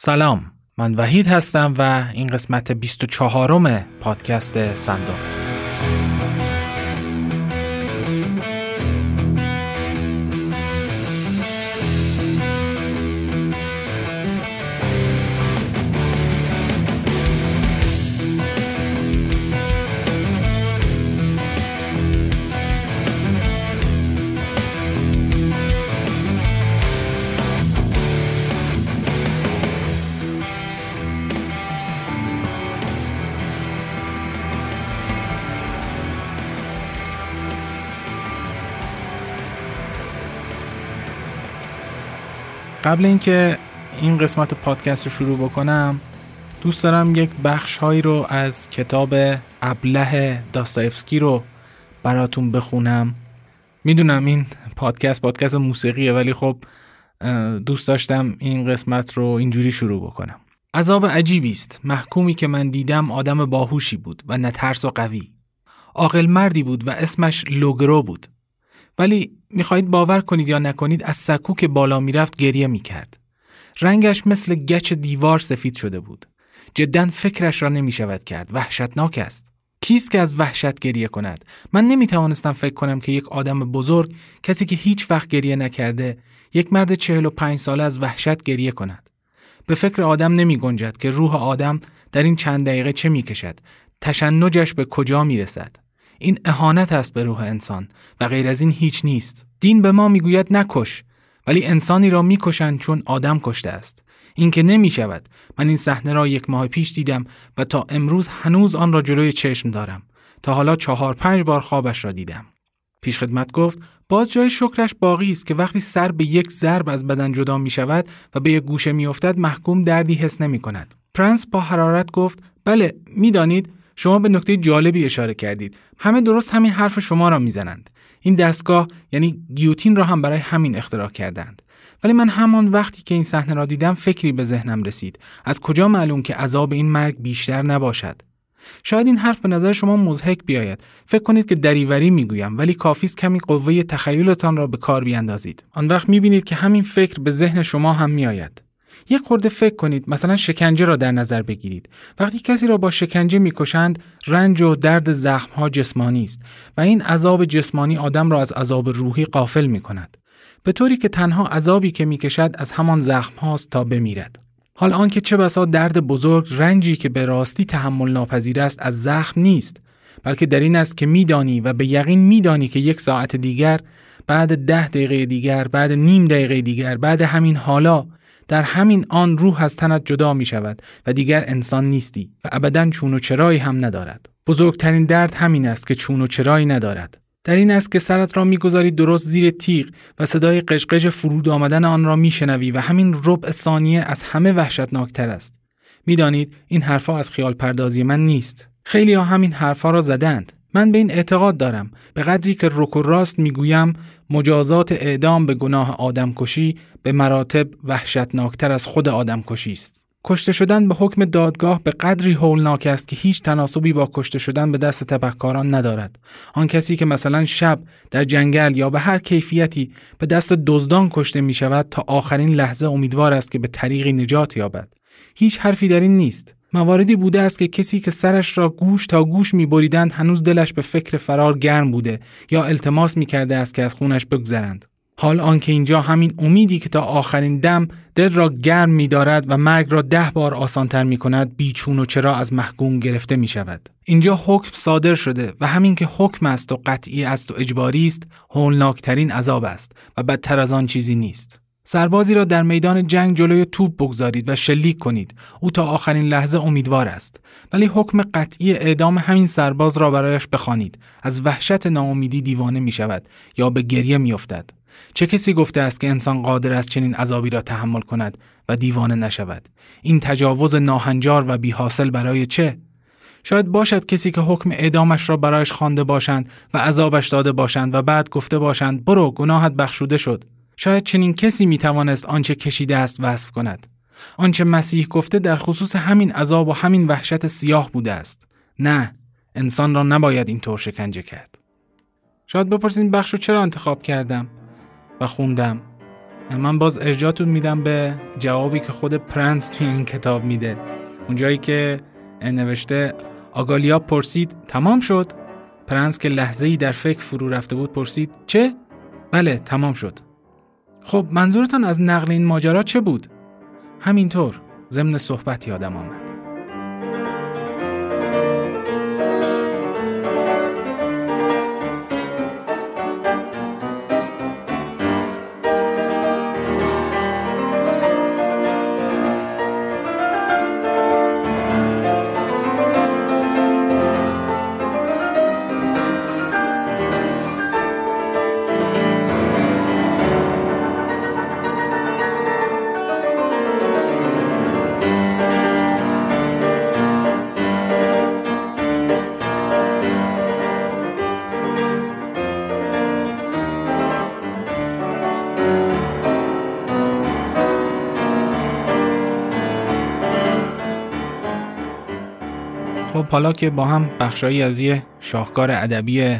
سلام من وحید هستم و این قسمت 24 پادکست صندوق. قبل اینکه این قسمت پادکست رو شروع بکنم دوست دارم یک بخش هایی رو از کتاب ابله داستایفسکی رو براتون بخونم. می‌دونم این پادکست پادکست موسیقیه ولی خب دوست داشتم این قسمت رو اینجوری شروع بکنم. عذاب عجیبی است. محکومی که من دیدم آدم باهوشی بود و نه ترس و قوی. عاقل مردی بود و اسمش لوگرو بود. ولی می‌خواهید باور کنید یا نکنید از سکو که بالا می‌رفت گریه می‌کرد. رنگش مثل گچ دیوار سفید شده بود. جدا فکرش را نمی شود کرد. وحشتناک است. کیست که از وحشت گریه کند؟ من نمی توانستم فکر کنم که یک آدم بزرگ کسی که هیچ وقت گریه نکرده یک مرد چهل و پنج ساله از وحشت گریه کند. به فکر آدم نمی گنجد که روح آدم در این چند دقیقه چه می کشد؟ تشنجش به کجا می رسد؟ این اهانت است به روح انسان و غیر از این هیچ نیست. دین به ما می‌گوید نکش ولی انسانی را می‌کشند چون آدم کشته است. این که نمی شود من این صحنه را یک ماه پیش دیدم و تا امروز هنوز آن را جلوی چشم دارم. تا حالا چهار پنج بار خوابش را دیدم. پیشخدمت گفت باز جای شکرش باقی است که وقتی سر به یک ضرب از بدن جدا می شود و به یک گوشه می افتد محکوم دردی حس نمی کند. پرنس با حرارت گفت بله می‌دانید شما به نکته جالبی اشاره کردید. همه درست همین حرف شما را می‌زنند. این دستگاه یعنی گیوتین را هم برای همین اختراع کردند. ولی من همان وقتی که این صحنه را دیدم فکری به ذهنم رسید. از کجا معلوم که عذاب این مرگ بیشتر نباشد؟ شاید این حرف به نظر شما مزهک بیاید. فکر کنید که دریوری می‌گویم ولی کافی است کمی قوه تخیلتان را به کار بیاندازید. آن وقت می‌بینید که همین فکر به ذهن شما هم میآید. یک خورده فکر کنید مثلا شکنجه را در نظر بگیرید. وقتی کسی را با شکنجه می‌کشند رنج و درد زخم ها جسمانی است و این عذاب جسمانی آدم را از عذاب روحی قافل می کند به طوری که تنها عذابی که می‌کشد از همان زخم هاست تا بمیرد. حال آنکه چه بسا درد بزرگ رنجی که به راستی تحمل ناپذیر است از زخم نیست بلکه در این است که میدانی و به یقین میدانی که یک ساعت دیگر بعد ده دقیقه دیگر بعد نیم دقیقه دیگر بعد همین حالا در همین آن روح از تنت جدا می شود و دیگر انسان نیستی و ابدا چون و چرایی هم ندارد. بزرگترین درد همین است که چون و چرایی ندارد. در این است که سرت را می‌گذاری درست زیر تیغ و صدای قشقش فرود آمدن آن را میشنوی و همین ربع ثانیه از همه وحشتناکتر است. می‌دانید این حرفها از خیال پردازی من نیست. خیلی ها همین حرفها را زدند. من به این اعتقاد دارم. به قدری که رک و راست می‌گویم مجازات اعدام به گناه آدمکشی به مراتب وحشتناکتر از خود آدمکشی است. کشته شدن به حکم دادگاه به قدری هولناک است که هیچ تناسبی با کشته شدن به دست تبهکاران ندارد. آن کسی که مثلا شب در جنگل یا به هر کیفیتی به دست دزدان کشته می شود تا آخرین لحظه امیدوار است که به طریقی نجات یابد. هیچ حرفی در این نیست. مواردی بوده است که کسی که سرش را گوش تا گوش می بریدند هنوز دلش به فکر فرار گرم بوده یا التماس می کرده است که از خونش بگذرند. حال آنکه اینجا همین امیدی که تا آخرین دم دل را گرم می دارد و مرگ را ده بار آسانتر می کند بیچون و چرا از محکوم گرفته می شود. اینجا حکم صادر شده و همین که حکم است و قطعی است و اجباری است هولناکترین عذاب است و بدتر از آن چیزی نیست. سربازی را در میدان جنگ جلوی توپ بگذارید و شلیک کنید. او تا آخرین لحظه امیدوار است. ولی حکم قطعی اعدام همین سرباز را برایش بخوانید. از وحشت ناامیدی دیوانه می شود یا به گریه می افتد. چه کسی گفته است که انسان قادر است چنین عذابی را تحمل کند و دیوانه نشود؟ این تجاوز ناهنجار و بیحاصل برای چه؟ شاید باشد کسی که حکم اعدامش را برایش خوانده باشند و عذابش داده باشند و بعد گفته باشند برو گناهت بخشوده شد. شاید چنین کسی می توانست آنچه کشیده است وصف کند. آنچه مسیح گفته در خصوص همین عذاب و همین وحشت سیاه بوده است. نه، انسان را نباید این طور شکنجه کرد. شاید بپرسید بخش رو چرا انتخاب کردم و خوندم. من باز ارجاعتون میدم به جوابی که خود پرنس توی این کتاب میده اونجایی که نوشته آگلایا پرسید تمام شد پرنس که لحظه ای در فکر فرو رفته بود پرسید چه؟ بله تمام شد خب منظورتان از نقل این ماجرا چه بود؟ همینطور ضمن صحبت یادم آمد حالا که با هم بخشایی از یه شاهکار ادبی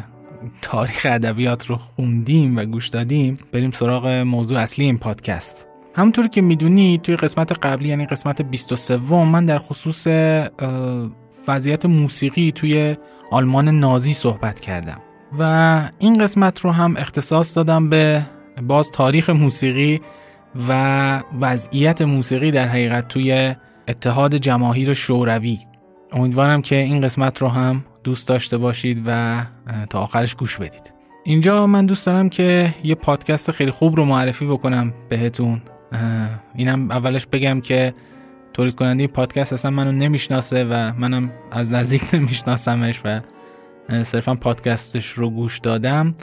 تاریخ ادبیات رو خوندیم و گوش دادیم بریم سراغ موضوع اصلی این پادکست. همونطور که می‌دونید توی قسمت قبلی یعنی قسمت 23 من در خصوص وضعیت موسیقی توی آلمان نازی صحبت کردم. و این قسمت رو هم اختصاص دادم به باز تاریخ موسیقی و وضعیت موسیقی در حقیقت توی اتحاد جماهیر شوروی. امیدوارم که این قسمت رو هم دوست داشته باشید و تا آخرش گوش بدید. اینجا من دوست دارم که یه پادکست خیلی خوب رو معرفی بکنم بهتون. اینم اولش بگم که تولید کننده این پادکست اصلا منو نمی‌شناسه و منم از نزدیک نمیشناسمش و صرفا پادکستش رو گوش دادم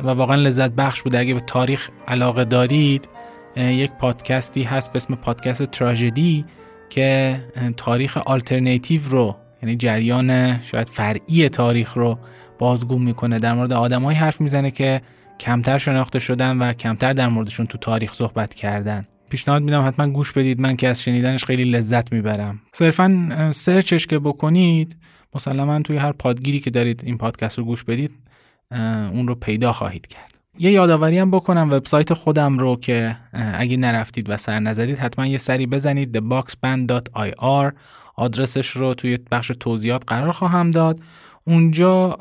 و واقعا لذت بخش بوده. اگه به تاریخ علاقه دارید یک پادکستی هست به اسم پادکست تراژدی. که تاریخ آلترناتیو رو یعنی جریان شاید فرعی تاریخ رو بازگو می‌کنه. در مورد آدمایی حرف می‌زنه که کمتر شناخته شدن و کمتر در موردشون تو تاریخ صحبت کردن. پیشنهاد میدم حتما گوش بدید. من که از شنیدنش خیلی لذت می‌برم. صرفا سرچش که بکنید مسلما توی هر پادگیری که دارید این پادکست رو گوش بدید اون رو پیدا خواهید کرد. یه یادآوری هم بکنم وبسایت خودم رو که اگه نرفتید و سر نزدید حتما یه سری بزنید. theboxband.ir آدرسش رو توی بخش توضیحات قرار خواهم داد. اونجا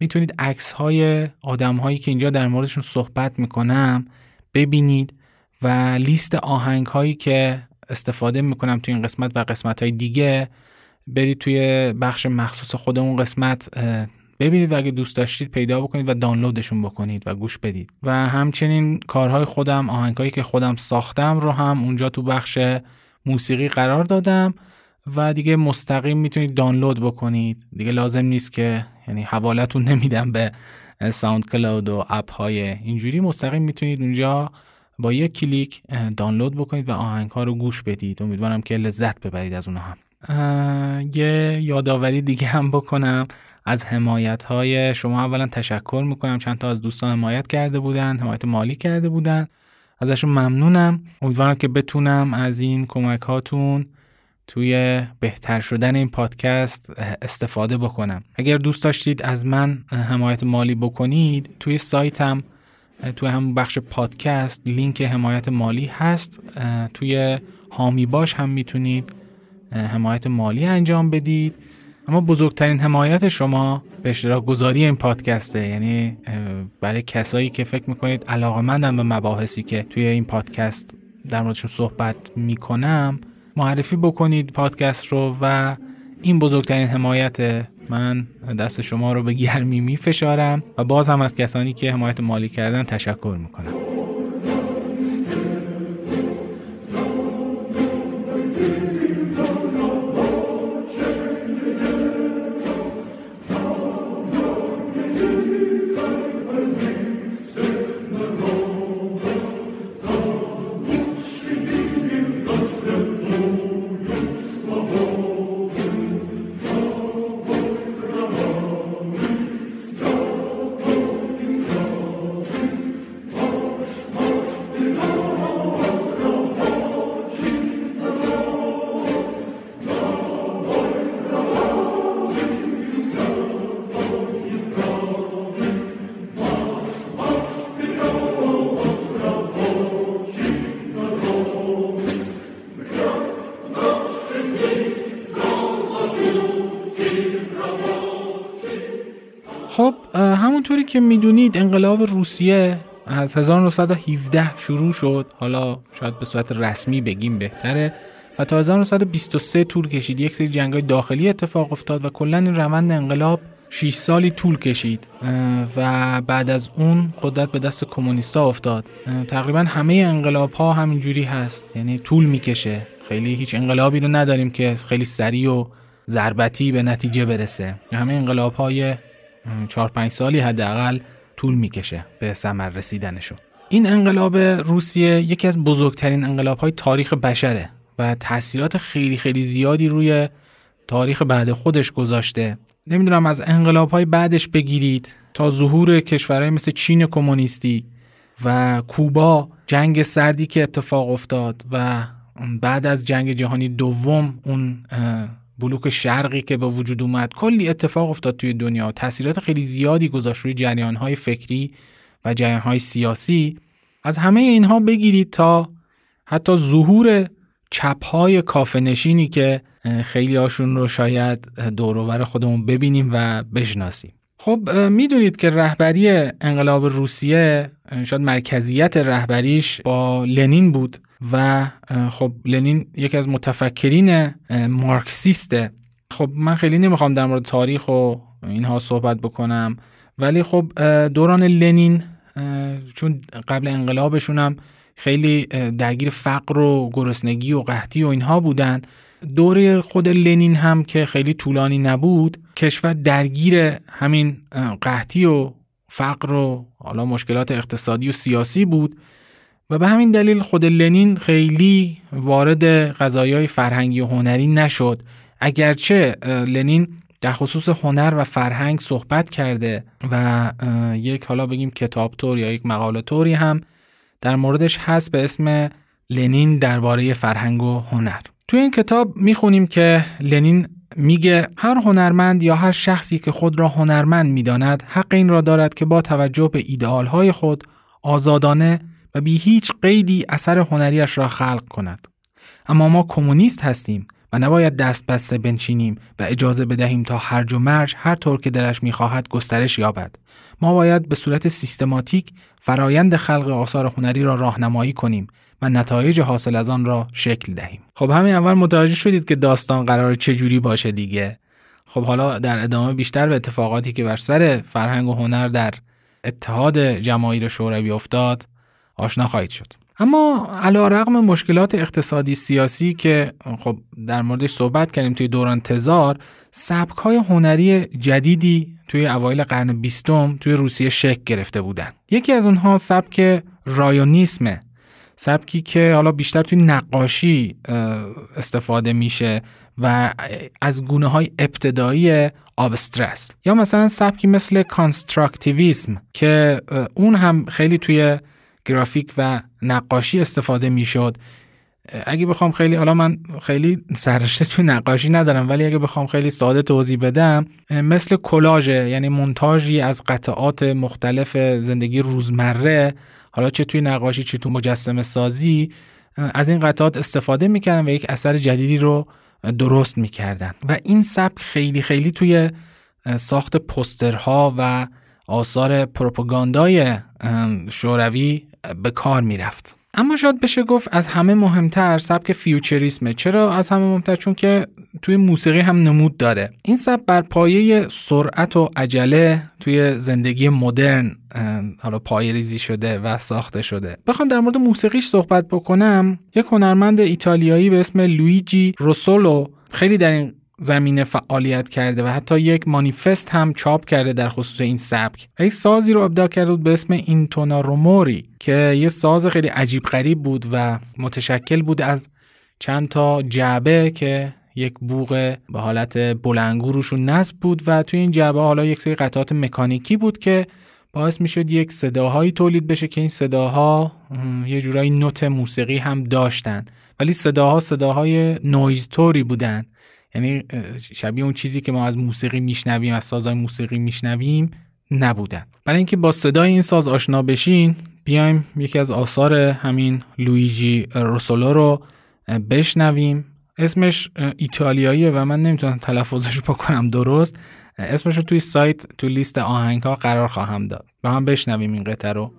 می‌تونید عکس های آدم هایی که اینجا در موردشون صحبت می‌کنم ببینید و لیست آهنگ هایی که استفاده می‌کنم توی این قسمت و قسمت های دیگه برید توی بخش مخصوص خود اون قسمت ببینید و اگه دوست داشتید پیدا بکنید و دانلودشون بکنید و گوش بدید. و همچنین کارهای خودم آهنگهایی که خودم ساختم رو هم اونجا تو بخش موسیقی قرار دادم و دیگه مستقیم می‌تونید دانلود بکنید. دیگه لازم نیست که یعنی حوالتون نمیدم به ساوند کلاود و اپ های اینجوری. مستقیم می‌تونید اونجا با یک کلیک دانلود بکنید و آهنگ ها رو گوش بدید. امیدوارم که لذت ببرید از اونها. هم یه یادآوری دیگه هم بکنم. از حمایت های شما اولا تشکر می‌کنم. چند تا از دوستان حمایت کرده بودن حمایت مالی کرده بودن. ازشون ممنونم. امیدوارم که بتونم از این کمک هاتون توی بهتر شدن این پادکست استفاده بکنم. اگر دوست داشتید از من حمایت مالی بکنید توی سایتم توی هم بخش پادکست لینک حمایت مالی هست. توی هامی باش هم می‌تونید حمایت مالی انجام بدید. اما بزرگترین حمایت شما به اشتراک گذاری این پادکسته. یعنی برای کسایی که فکر می‌کنید علاقه مندن به مباحثی که توی این پادکست در موردشون صحبت می‌کنم معرفی بکنید پادکست رو و این بزرگترین حمایت من دست شما رو به گرمی میفشارم و باز هم از کسانی که حمایت مالی کردن تشکر می‌کنم. روسیه از 1917 شروع شد. حالا شاید به صورت رسمی بگیم بهتره. و تا 1923 طول کشید. یک سری جنگ داخلی اتفاق افتاد و کلا این روند انقلاب 6 سالی طول کشید. و بعد از اون قدرت به دست کمونیستا افتاد. تقریبا همه انقلاب ها همینجوری هست. یعنی طول می‌کشه. خیلی هیچ انقلابی رو نداریم که خیلی سریع و ضربتی به نتیجه برسه. همه انقلاب های 4 5 سالی حداقل طول می‌کشه به ثمر رسیدنشون این انقلاب روسیه یکی از بزرگترین انقلاب های تاریخ بشره و تاثیرات خیلی خیلی زیادی روی تاریخ بعد خودش گذاشته. نمی‌دونم از انقلاب های بعدش بگیرید تا ظهور کشورهای مثل چین کمونیستی و کوبا جنگ سردی که اتفاق افتاد و بعد از جنگ جهانی دوم اون بلوک شرقی که به وجود اومد کلی اتفاق افتاد توی دنیا. تاثیرات خیلی زیادی گذاشت روی جریان های فکری و جریان های سیاسی. از همه اینها بگیرید تا حتی ظهور چپ های کافه نشینی که خیلی هاشون رو شاید دوروبر خودمون ببینیم و بشناسیم. خب می‌دونید که رهبری انقلاب روسیه شاید مرکزیت رهبریش با لنین بود. و خب لنین یکی از متفکرین مارکسیسته. خب من خیلی نمی‌خوام در مورد تاریخ و اینها صحبت بکنم ولی خب دوران لنین چون قبل انقلابشون هم خیلی درگیر فقر و گرسنگی و قحطی و اینها بودن. دور خود لنین هم که خیلی طولانی نبود کشور درگیر همین قحطی و فقر و حالا مشکلات اقتصادی و سیاسی بود. و به همین دلیل خود لنین خیلی وارد قضایای فرهنگی و هنری نشد. اگرچه لنین در خصوص هنر و فرهنگ صحبت کرده و یک حالا بگیم کتابتور یا یک مقاله توری هم در موردش هست به اسم لنین درباره فرهنگ و هنر. توی این کتاب می‌خونیم که لنین میگه هر هنرمند یا هر شخصی که خود را هنرمند می‌داند حق این را دارد که با توجه به ایدئالهای خود آزادانه و بی هیچ قیدی اثر هنریش را خلق کند. اما ما کمونیست هستیم و نباید دست بسته بنشینیم و اجازه بدهیم تا هرج و مرج هر طور که دلش می‌خواهد گسترش یابد. ما باید به صورت سیستماتیک فرایند خلق آثار هنری را راهنمایی کنیم و نتایج حاصل از آن را شکل دهیم. خب همین اول متوجه شدید که داستان قرار چه جوری باشه دیگه. خب حالا در ادامه بیشتر به اتفاقاتی که بر سر فرهنگ و هنر در اتحاد جماهیر شوروی افتاد آشنا خواهید شد. اما علا رقم مشکلات اقتصادی سیاسی که خب در موردش صحبت کردیم توی دوران تزار سبک های هنری جدیدی توی اوایل قرن بیستم توی روسیه شکل گرفته بودن. یکی از اونها سبک رایونیسمه سبکی که حالا بیشتر توی نقاشی استفاده میشه و از گونه های ابتدایی آبسترس یا مثلا سبکی مثل کانستراکتیویسم که اون هم خیلی توی گرافیک و نقاشی استفاده می‌شد. اگه بخوام خیلی حالا من خیلی سرشته تو نقاشی ندارم ولی اگه بخوام خیلی ساده توضیح بدم مثل کلاژه یعنی مونتاژی از قطعات مختلف زندگی روزمره حالا چه توی نقاشی چه تو مجسمه سازی از این قطعات استفاده می‌کردن و یک اثر جدیدی رو درست می‌کردن و این سبک خیلی خیلی توی ساخت پسترها و آثار پروپاگاندای شوروی به کار می‌رفت. اما شاید بشه گفت از همه مهمتر سبک فیوچریسمه. چرا از همه مهمتر؟ چون که توی موسیقی هم نمود داره. این سبک بر پایه سرعت و عجله توی زندگی مدرن حالا پایه ریزی شده و ساخته شده. بخوام در مورد موسیقیش صحبت بکنم. یک هنرمند ایتالیایی به اسم لویجی روسولو. خیلی در این زمینه فعالیت کرده و حتی یک مانیفست هم چاپ کرده در خصوص این سبک. و یک سازی رو ابداع کرده بود به اسم اینتونا روموری که یه ساز خیلی عجیب غریب بود و متشکل بود از چند تا جعبه که یک بوغ به حالت بلنگو روشون نصب بود و توی این جعبه حالا یک سری قطعات مکانیکی بود که باعث می‌شد یک صداهایی تولید بشه که این صداها یه جورایی نوت موسیقی هم داشتن. ولی صداها صداهای نویز توری بودن. یعنی شبیه اون چیزی که ما از موسیقی میشنویم از سازهای موسیقی میشنویم نبودن. برای اینکه با صدای این ساز آشنا بشین بیایم یکی از آثار همین لویجی روسولو رو بشنویم. اسمش ایتالیاییه و من نمی‌تونم تلفظش بکنم درست. اسمش رو توی سایت تو لیست آهنگ ها قرار خواهم داد. با هم بشنویم این قطعه رو.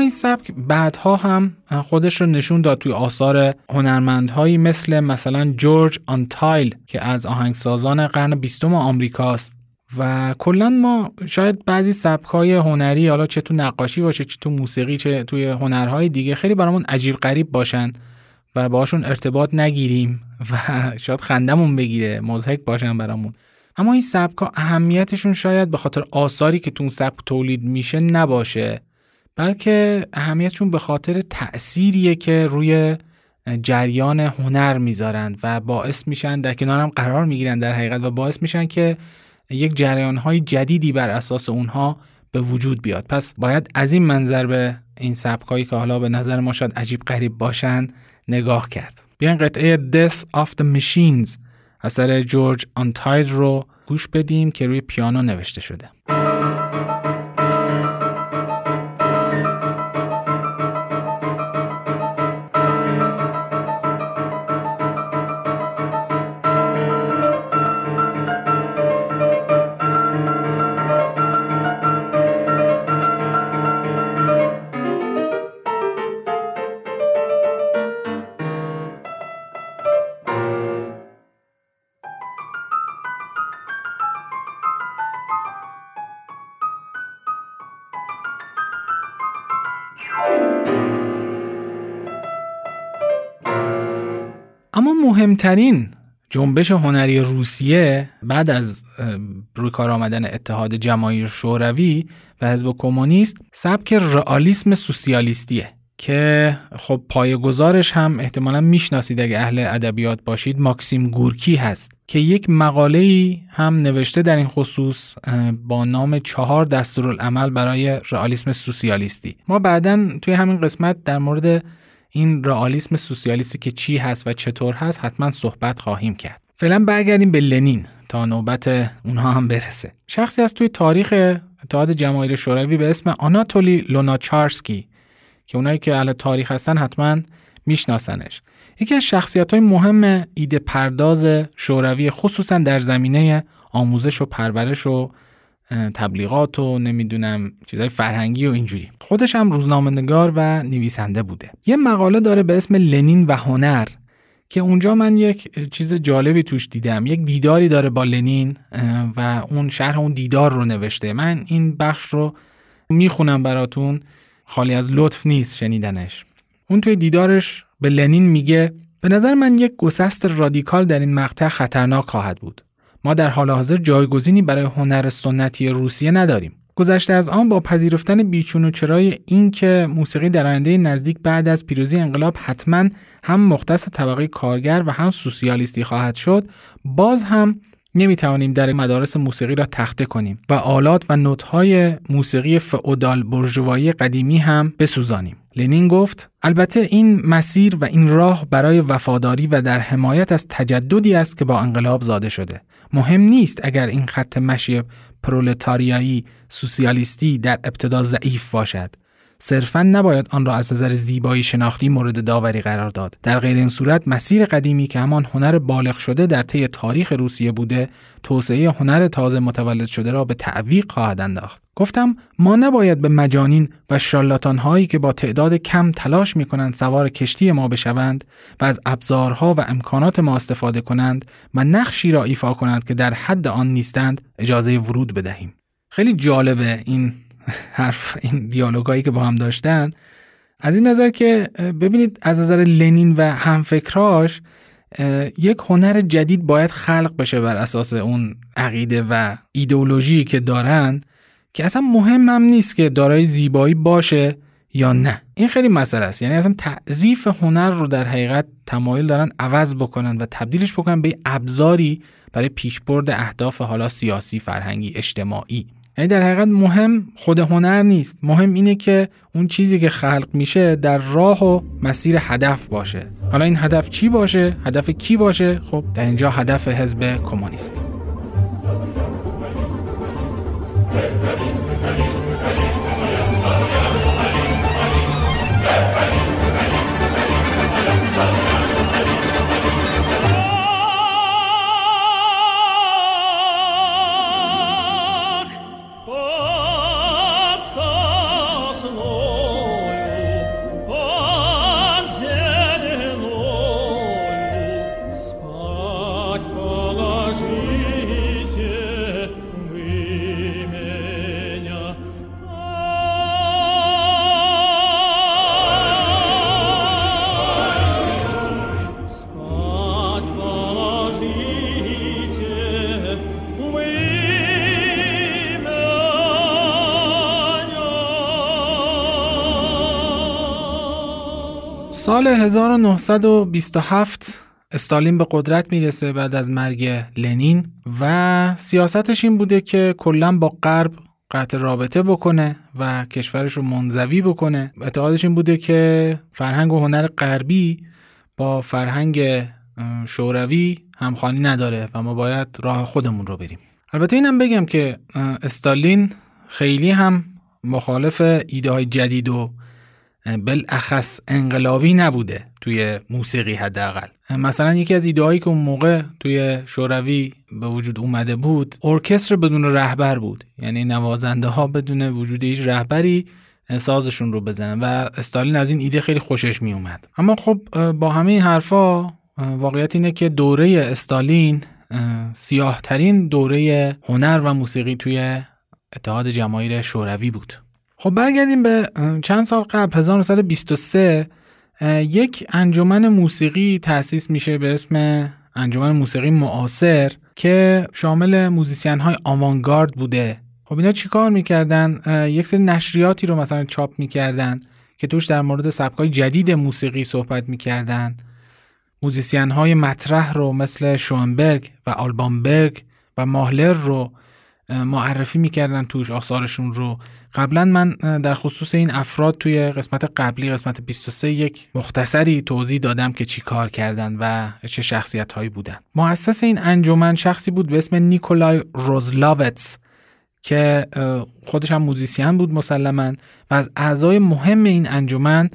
این سبک بعدها هم خودش رو نشون داد توی آثار هنرمندهایی مثل مثلا جورج آنتایل که از آهنگسازان قرن بیستم آمریکاست. و کلا ما شاید بعضی سبکهای هنری حالا چه تو نقاشی باشه چه تو موسیقی چه توی هنرهای دیگه خیلی برامون عجیب غریب باشن و باشون ارتباط نگیریم و شاید خندمون بگیره مزهک باشن برامون. اما این سبکها اهمیتشون شاید به خاطر آثاری که تو اون سبک تولید میشه نباشه. بلکه اهمیتشون به خاطر تأثیریه که روی جریان هنر می‌ذارند و باعث میشن در کنارم قرار می‌گیرن در حقیقت و باعث میشن که یک جریان های جدیدی بر اساس اونها به وجود بیاد. پس باید از این منظر به این سبکایی که حالا به نظر ما شاید عجیب غریب باشن نگاه کرد. بیاین قطعه Death of the Machines اثر جورج آنتاید رو گوش بدیم که روی پیانو نوشته شده. مهمترین جنبش هنری روسیه بعد از روی کار آمدن اتحاد جماهیر شوروی و حزب کمونیست سبک رئالیسم سوسیالیستیه که خب پایه‌گذارش هم احتمالا می‌شناسید اگه اهل ادبیات باشید ماکسیم گورکی هست که یک مقاله هم نوشته در این خصوص با نام چهار دستورالعمل برای رئالیسم سوسیالیستی. ما بعدا توی همین قسمت در مورد این رئالیسم سوسیالیستی که چی هست و چطور هست حتما صحبت خواهیم کرد. فعلا برگردیم به لنین تا نوبت اونها هم برسه. شخصی از توی تاریخ اتحاد جماهیر شوروی به اسم آناتولی لوناچارسکی که اونایی که اهل تاریخ هستن حتما میشناسنش. یکی از شخصیت های مهم ایده پرداز شوروی خصوصا در زمینه آموزش و پرورش و تبلیغات و نمی‌دونم چیزای فرهنگی و اینجوری. خودش هم روزنامه نگار و نویسنده بوده. یه مقاله داره به اسم لنین و هنر که اونجا من یک چیز جالبی توش دیدم. یک دیداری داره با لنین و اون شرح اون دیدار رو نوشته. من این بخش رو می‌خونم براتون. خالی از لطف نیست شنیدنش. اون توی دیدارش به لنین میگه به نظر من یک گسست رادیکال در این مقطع خطرناک خواهد بود. ما در حال حاضر جایگزینی برای هنر سنتی روسیه نداریم. گذشته از آن با پذیرفتن بیچون و چرای اینکه موسیقی در آینده نزدیک بعد از پیروزی انقلاب حتما هم مختص طبقه کارگر و هم سوسیالیستی خواهد شد باز هم نمی توانیم در مدارس موسیقی را تخته کنیم و آلات و نوت‌های موسیقی فئودال برجوایی قدیمی هم بسوزانیم. لنین گفت البته این مسیر و این راه برای وفاداری و در حمایت از تجددی است که با انقلاب زاده شده. مهم نیست اگر این خط مشی پرولتاریایی سوسیالیستی در ابتدا ضعیف باشد. صرفا نباید آن را از نظر زیبایی شناختی مورد داوری قرار داد. در غیر این صورت مسیر قدیمی که همان هنر بالغ شده در طی تاریخ روسیه بوده توسعه هنر تازه متولد شده را به تعویق خواهد انداخت. گفتم ما نباید به مجانین و شالاتان هایی که با تعداد کم تلاش می کنند سوار کشتی ما بشوند و از ابزارها و امکانات ما استفاده کنند و نقشی را ایفا کنند که در حد آن نیستند اجازه ورود بدهیم. خیلی جالبه این حرف این دیالوگایی که با هم داشتن از این نظر که ببینید از نظر لنین و همفکراش یک هنر جدید باید خلق بشه بر اساس اون عقیده و ایدئولوژی که دارن که اصلا مهم هم نیست که دارای زیبایی باشه یا نه. این خیلی مسئله است. یعنی اصلا تعریف هنر رو در حقیقت تمایل دارن عوض بکنن و تبدیلش بکنن به ابزاری برای پیشبرد اهداف حالا سیاسی فرهنگی اجتماعی. یعنی در حقیقت مهم خود هنر نیست. مهم اینه که اون چیزی که خلق میشه در راه و مسیر هدف باشه. حالا این هدف چی باشه؟ هدف کی باشه؟ خب در اینجا هدف حزب کمونیست. سال 1927 استالین به قدرت می‌رسه بعد از مرگ لنین و سیاستش این بوده که کلا با غرب قطع رابطه بکنه و کشورش رو منزوی بکنه. اعتقادش این بوده که فرهنگ و هنر غربی با فرهنگ شوروی همخوانی نداره و ما باید راه خودمون رو بریم. البته اینم بگم که استالین خیلی هم مخالف ایده های جدید و بالاخص انقلابی نبوده توی موسیقی حداقل. مثلا یکی از ایدههایی که اون موقع توی شوروی به وجود اومده بود ارکستر بدون رهبر بود. یعنی نوازنده ها بدون وجود هیچ رهبری سازشون رو بزنن و استالین از این ایده خیلی خوشش می اومد اما خب با همه این حرفا واقعیت اینه که دوره استالین سیاه ترین دوره هنر و موسیقی توی اتحاد جماهیر شوروی بود. خب برگردیم به چند سال قبل 1923 یک انجمن موسیقی تأسیس میشه به اسم انجمن موسیقی معاصر که شامل موزیسین های آوانگارد بوده. خب اینا چیکار می‌کردن؟ یک سری نشریاتی رو مثلا چاپ می‌کردن که توش در مورد سبکای جدید موسیقی صحبت می‌کردن. موزیسین های مطرح رو مثل شوئنبرگ و آلبان برگ و ماهلر رو معرفی می‌کردن توش آثارشون رو. قبلا من در خصوص این افراد توی قسمت قبلی قسمت 23 یک مختصری توضیح دادم که چی کار کردن و چه شخصیت هایی بودن. مؤسس این انجمن شخصی بود به اسم نیکولای روزلاوتس که خودش هم موزیسین بود مسلما و از اعضای مهم این انجمن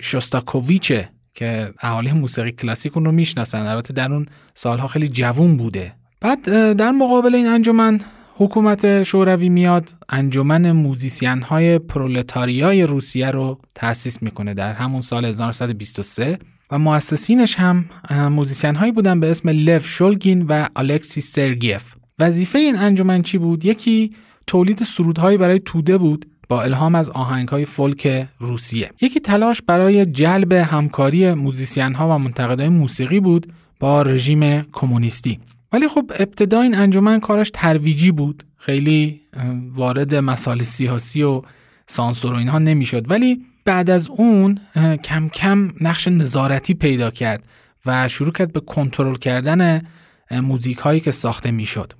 شوستاکوویچه که اهالی موسیقی کلاسیک اون رو می‌شناسن. البته در اون سالها خیلی جوون بوده. بعد در مقابل این انجمن حکومت شوروی میاد انجمن موزیسین های پرولتاریای روسیه رو تأسیس می‌کنه در همون سال 1923 و مؤسسینش هم موزیسین هایی بودن به اسم لف شولگین و الکسی سرگیف. وظیفه این انجمن چی بود؟ یکی تولید سرودهایی برای توده بود با الهام از آهنگ های فولک روسیه. یکی تلاش برای جلب همکاری موزیسین ها و منتقدای موسیقی بود با رژیم کمونیستی. ولی خب ابتدا این انجمن کارش ترویجی بود. خیلی وارد مسائل سیاسی و سانسور و اینها نمی‌شد. ولی بعد از اون کم کم نقش نظارتی پیدا کرد و شروع کرد به کنترل کردن موزیک هایی که ساخته می‌شد.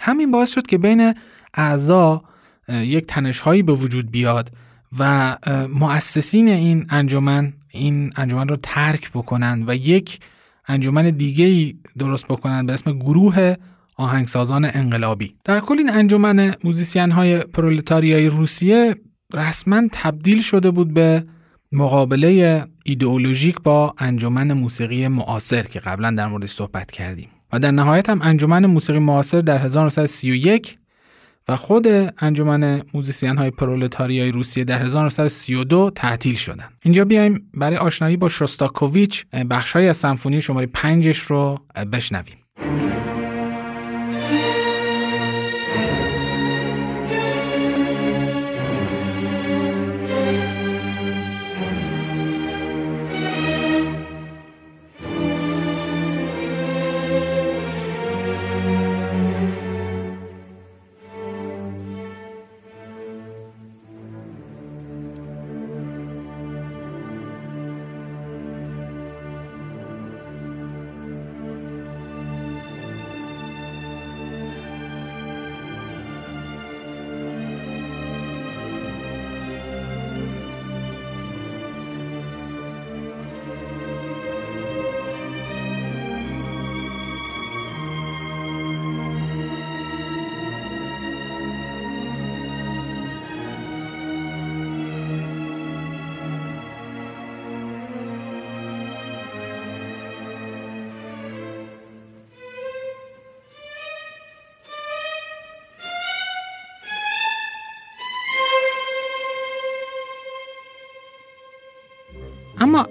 همین باعث شد که بین اعضا یک تنش هایی به وجود بیاد و مؤسسین این انجمن این انجمن رو ترک بکنن و یک انجمن دیگه ای درست بکنن به اسم گروه آهنگسازان انقلابی. در کل این انجمن موزیسین های پرولتاریای روسیه رسما تبدیل شده بود به مقابله ایدئولوژیک با انجمن موسیقی معاصر که قبلا در موردش صحبت کردیم. و در نهایت هم انجمن موسیقی معاصر در 1931 و خود انجمن موزیسین های پرولتاریای روسیه در 1932 تعطیل شدند. اینجا بیایم برای آشنایی با شوستاکوویچ بخش هایی از سمفونی شماره پنجش رو بشنویم.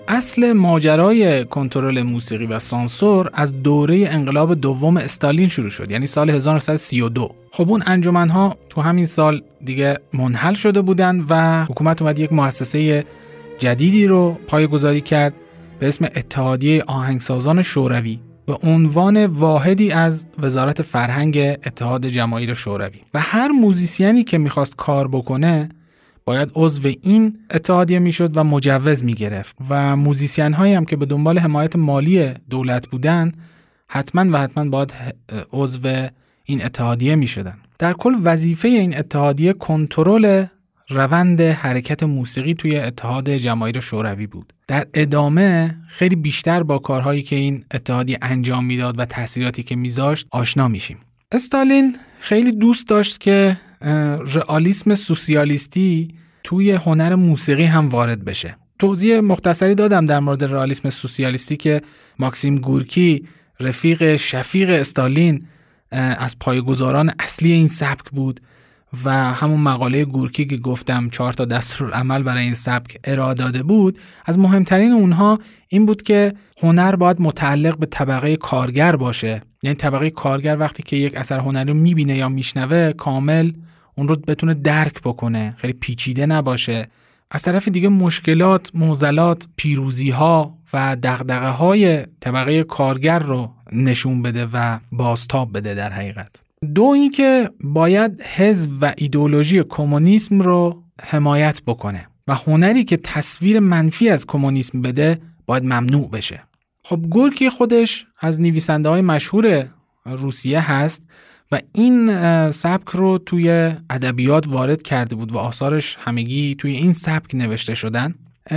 اصل ماجرای کنترل موسیقی و سانسور از دوره انقلاب دوم استالین شروع شد یعنی سال 1932 خب اون انجمنها تو همین سال دیگه منحل شده بودن و حکومت اومد یک مؤسسه جدیدی رو پایگذاری کرد به اسم اتحادیه آهنگسازان شوروی به عنوان واحدی از وزارت فرهنگ اتحاد جماهیر شوروی. و هر موزیسیانی که می‌خواست کار بکنه باید عضو این اتحادیه می‌شد و مجوز می‌گرفت و موزیسین هایی هم که به دنبال حمایت مالی دولت بودن حتما و حتما باید عضو این اتحادیه می‌شدن. در کل وظیفه این اتحادیه کنترل روند حرکت موسیقی توی اتحاد جماهیر شوروی بود. در ادامه خیلی بیشتر با کارهایی که این اتحادیه انجام می‌داد و تاثیراتی که میذاشت آشنا میشیم. استالین خیلی دوست داشت که رئالیسم سوسیالیستی توی هنر موسیقی هم وارد بشه. توضیح مختصری دادم در مورد رئالیسم سوسیالیستی که ماکسیم گورکی رفیق شفیق استالین از پایگزاران اصلی این سبک بود و همون مقاله گورکی که گفتم چهار تا دستورالعمل برای این سبک ارائه داده بود از مهمترین اونها این بود که هنر باید متعلق به طبقه کارگر باشه. یعنی طبقه کارگر وقتی که یک اثر هنری رو می‌بینه یا میشنوه کامل اون رو بتونه درک بکنه. خیلی پیچیده نباشه. از طرف دیگه مشکلات، موزلات، پیروزی ها و دقدقه های طبقه کارگر رو نشون بده و بازتاب بده در حقیقت. دو اینکه باید حزب و ایدولوژی کمونیسم رو حمایت بکنه و هنری که تصویر منفی از کمونیسم بده باید ممنوع بشه. خب گورکی خودش از نویسنده های مشهور روسیه هست و این سبک رو توی ادبیات وارد کرده بود و آثارش همگی توی این سبک نوشته شدن.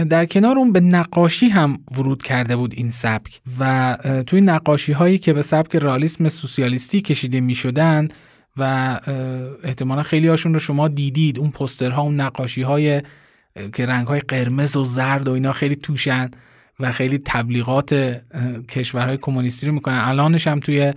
در کنار اون به نقاشی هم ورود کرده بود این سبک و توی نقاشی هایی که به سبک رالیسم سوسیالیستی کشیده می شدن و احتمالا خیلی هاشون رو شما دیدید. اون پسترها اون نقاشی های که رنگ های قرمز و زرد و اینا خیلی توشن و خیلی تبلیغات کشورهای کمونیستی رو می‌کنن. الانش هم توی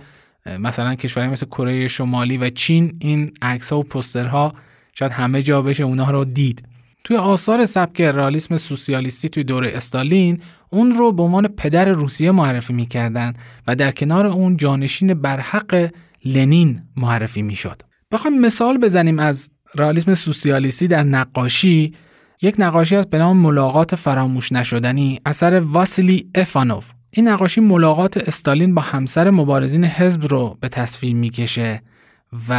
مثلا کشورهای مثل کره شمالی و چین این عکس ها و پسترها شاید همه جا بشه اونها رو دید. توی آثار سبک رالیسم سوسیالیستی توی دوره استالین اون رو به عنوان پدر روسیه معرفی می‌کردن و در کنار اون جانشین برحق لنین معرفی می‌شد. بخوایم مثال بزنیم از رالیسم سوسیالیستی در نقاشی. یک نقاشی از به نام ملاقات فراموش نشدنی اثر واسیلی افانوف. این نقاشی ملاقات استالین با همسر مبارزین حزب رو به تصویر می‌کشه و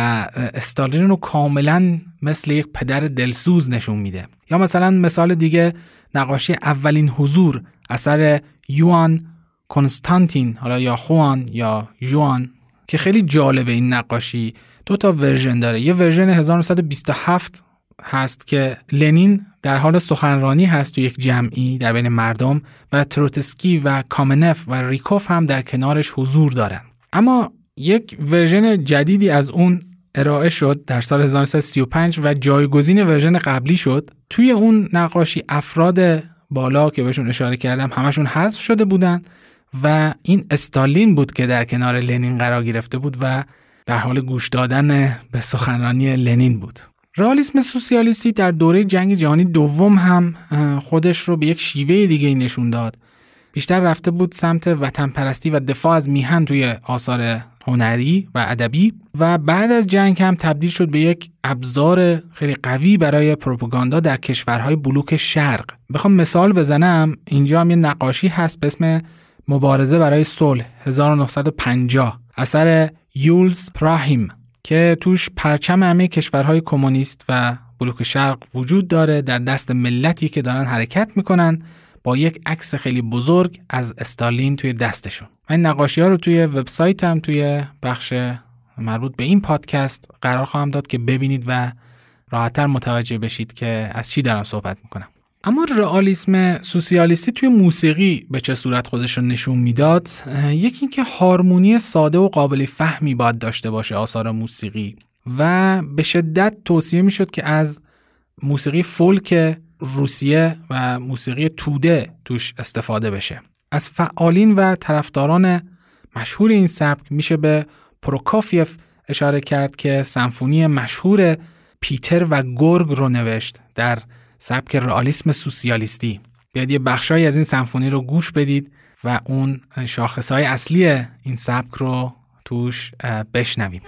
استالین رو کاملا مثل یک پدر دلسوز نشون میده. یا مثلا مثال دیگه نقاشی اولین حضور اثر یوان کنستانتین حالا یا خوان یا جوان که خیلی جالبه این نقاشی. دو تا version داره. یه version 1927 هست که لنین در حال سخنرانی هست تو یک جمعی در بین مردم و تروتسکی و کامنف و ریکوف هم در کنارش حضور دارن. اما یک version جدیدی از اون ارائه شد در سال 1935 و جایگزین version قبلی شد. توی اون نقاشی افراد بالا که بهشون اشاره کردم همشون حذف شده بودن و این استالین بود که در کنار لنین قرار گرفته بود و در حال گوش دادن به سخنرانی لنین بود. رئالیسم سوسیالیستی در دوره جنگ جهانی دوم هم خودش رو به یک شیوه دیگه نشون داد. بیشتر رفته بود سمت وطن پرستی و دفاع از میهن توی آثار هنری و ادبی و بعد از جنگ هم تبدیل شد به یک ابزار خیلی قوی برای پروپاگاندا در کشورهای بلوک شرق. بخوام مثال بزنم اینجا هم یه نقاشی هست به اسم مبارزه برای صلح 1950 اثر یولز پراهیم. که توش پرچم همه کشورهای کمونیست و بلوک شرق وجود داره در دست ملتی که دارن حرکت می‌کنن با یک عکس خیلی بزرگ از استالین توی دستشون. من نقاشی ها رو توی وبسایتم توی بخش مربوط به این پادکست قرار خواهم داد که ببینید و راحتتر متوجه بشید که از چی دارم صحبت می‌کنم. اما رئالیسم سوسیالیستی توی موسیقی به چه صورت خودش رو نشون می‌داد؟ یکی اینکه هارمونی ساده و قابل فهمی باید داشته باشه آثار موسیقی و به شدت توصیه می‌شد که از موسیقی فولک روسیه و موسیقی توده توش استفاده بشه. از فعالین و طرفداران مشهور این سبک میشه به پروکافیف اشاره کرد که سمفونی مشهور پیتر و گرگ رو نوشت در سبک رئالیسم سوسیالیستی. بیاید یه بخشایی از این سمفونی رو گوش بدید و اون شاخصهای اصلی این سبک رو توش بشنویم.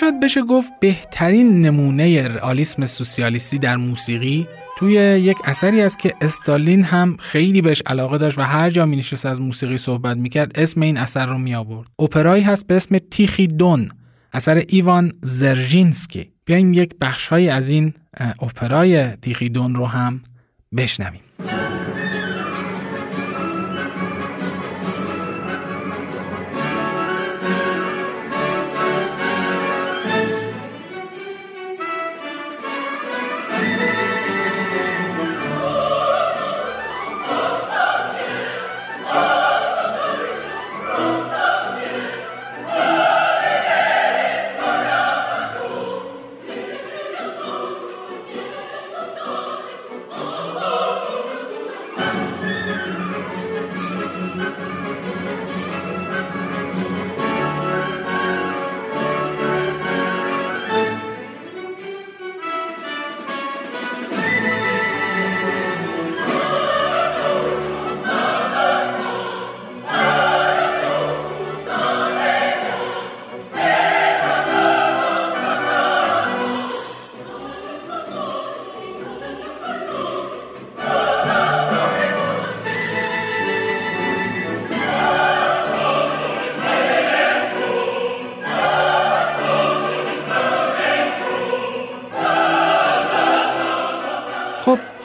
شاید بشه گفت بهترین نمونه رئالیسم سوسیالیستی در موسیقی توی یک اثری است که استالین هم خیلی بهش علاقه داشت و هر جا می از موسیقی صحبت می‌کرد اسم این اثر رو می آورد. اپرایی هست به اسم تیخی دون اثر ایوان زرژینسکی. بیایم یک بخشهایی از این اپرای تیخی دون رو هم بشنویم.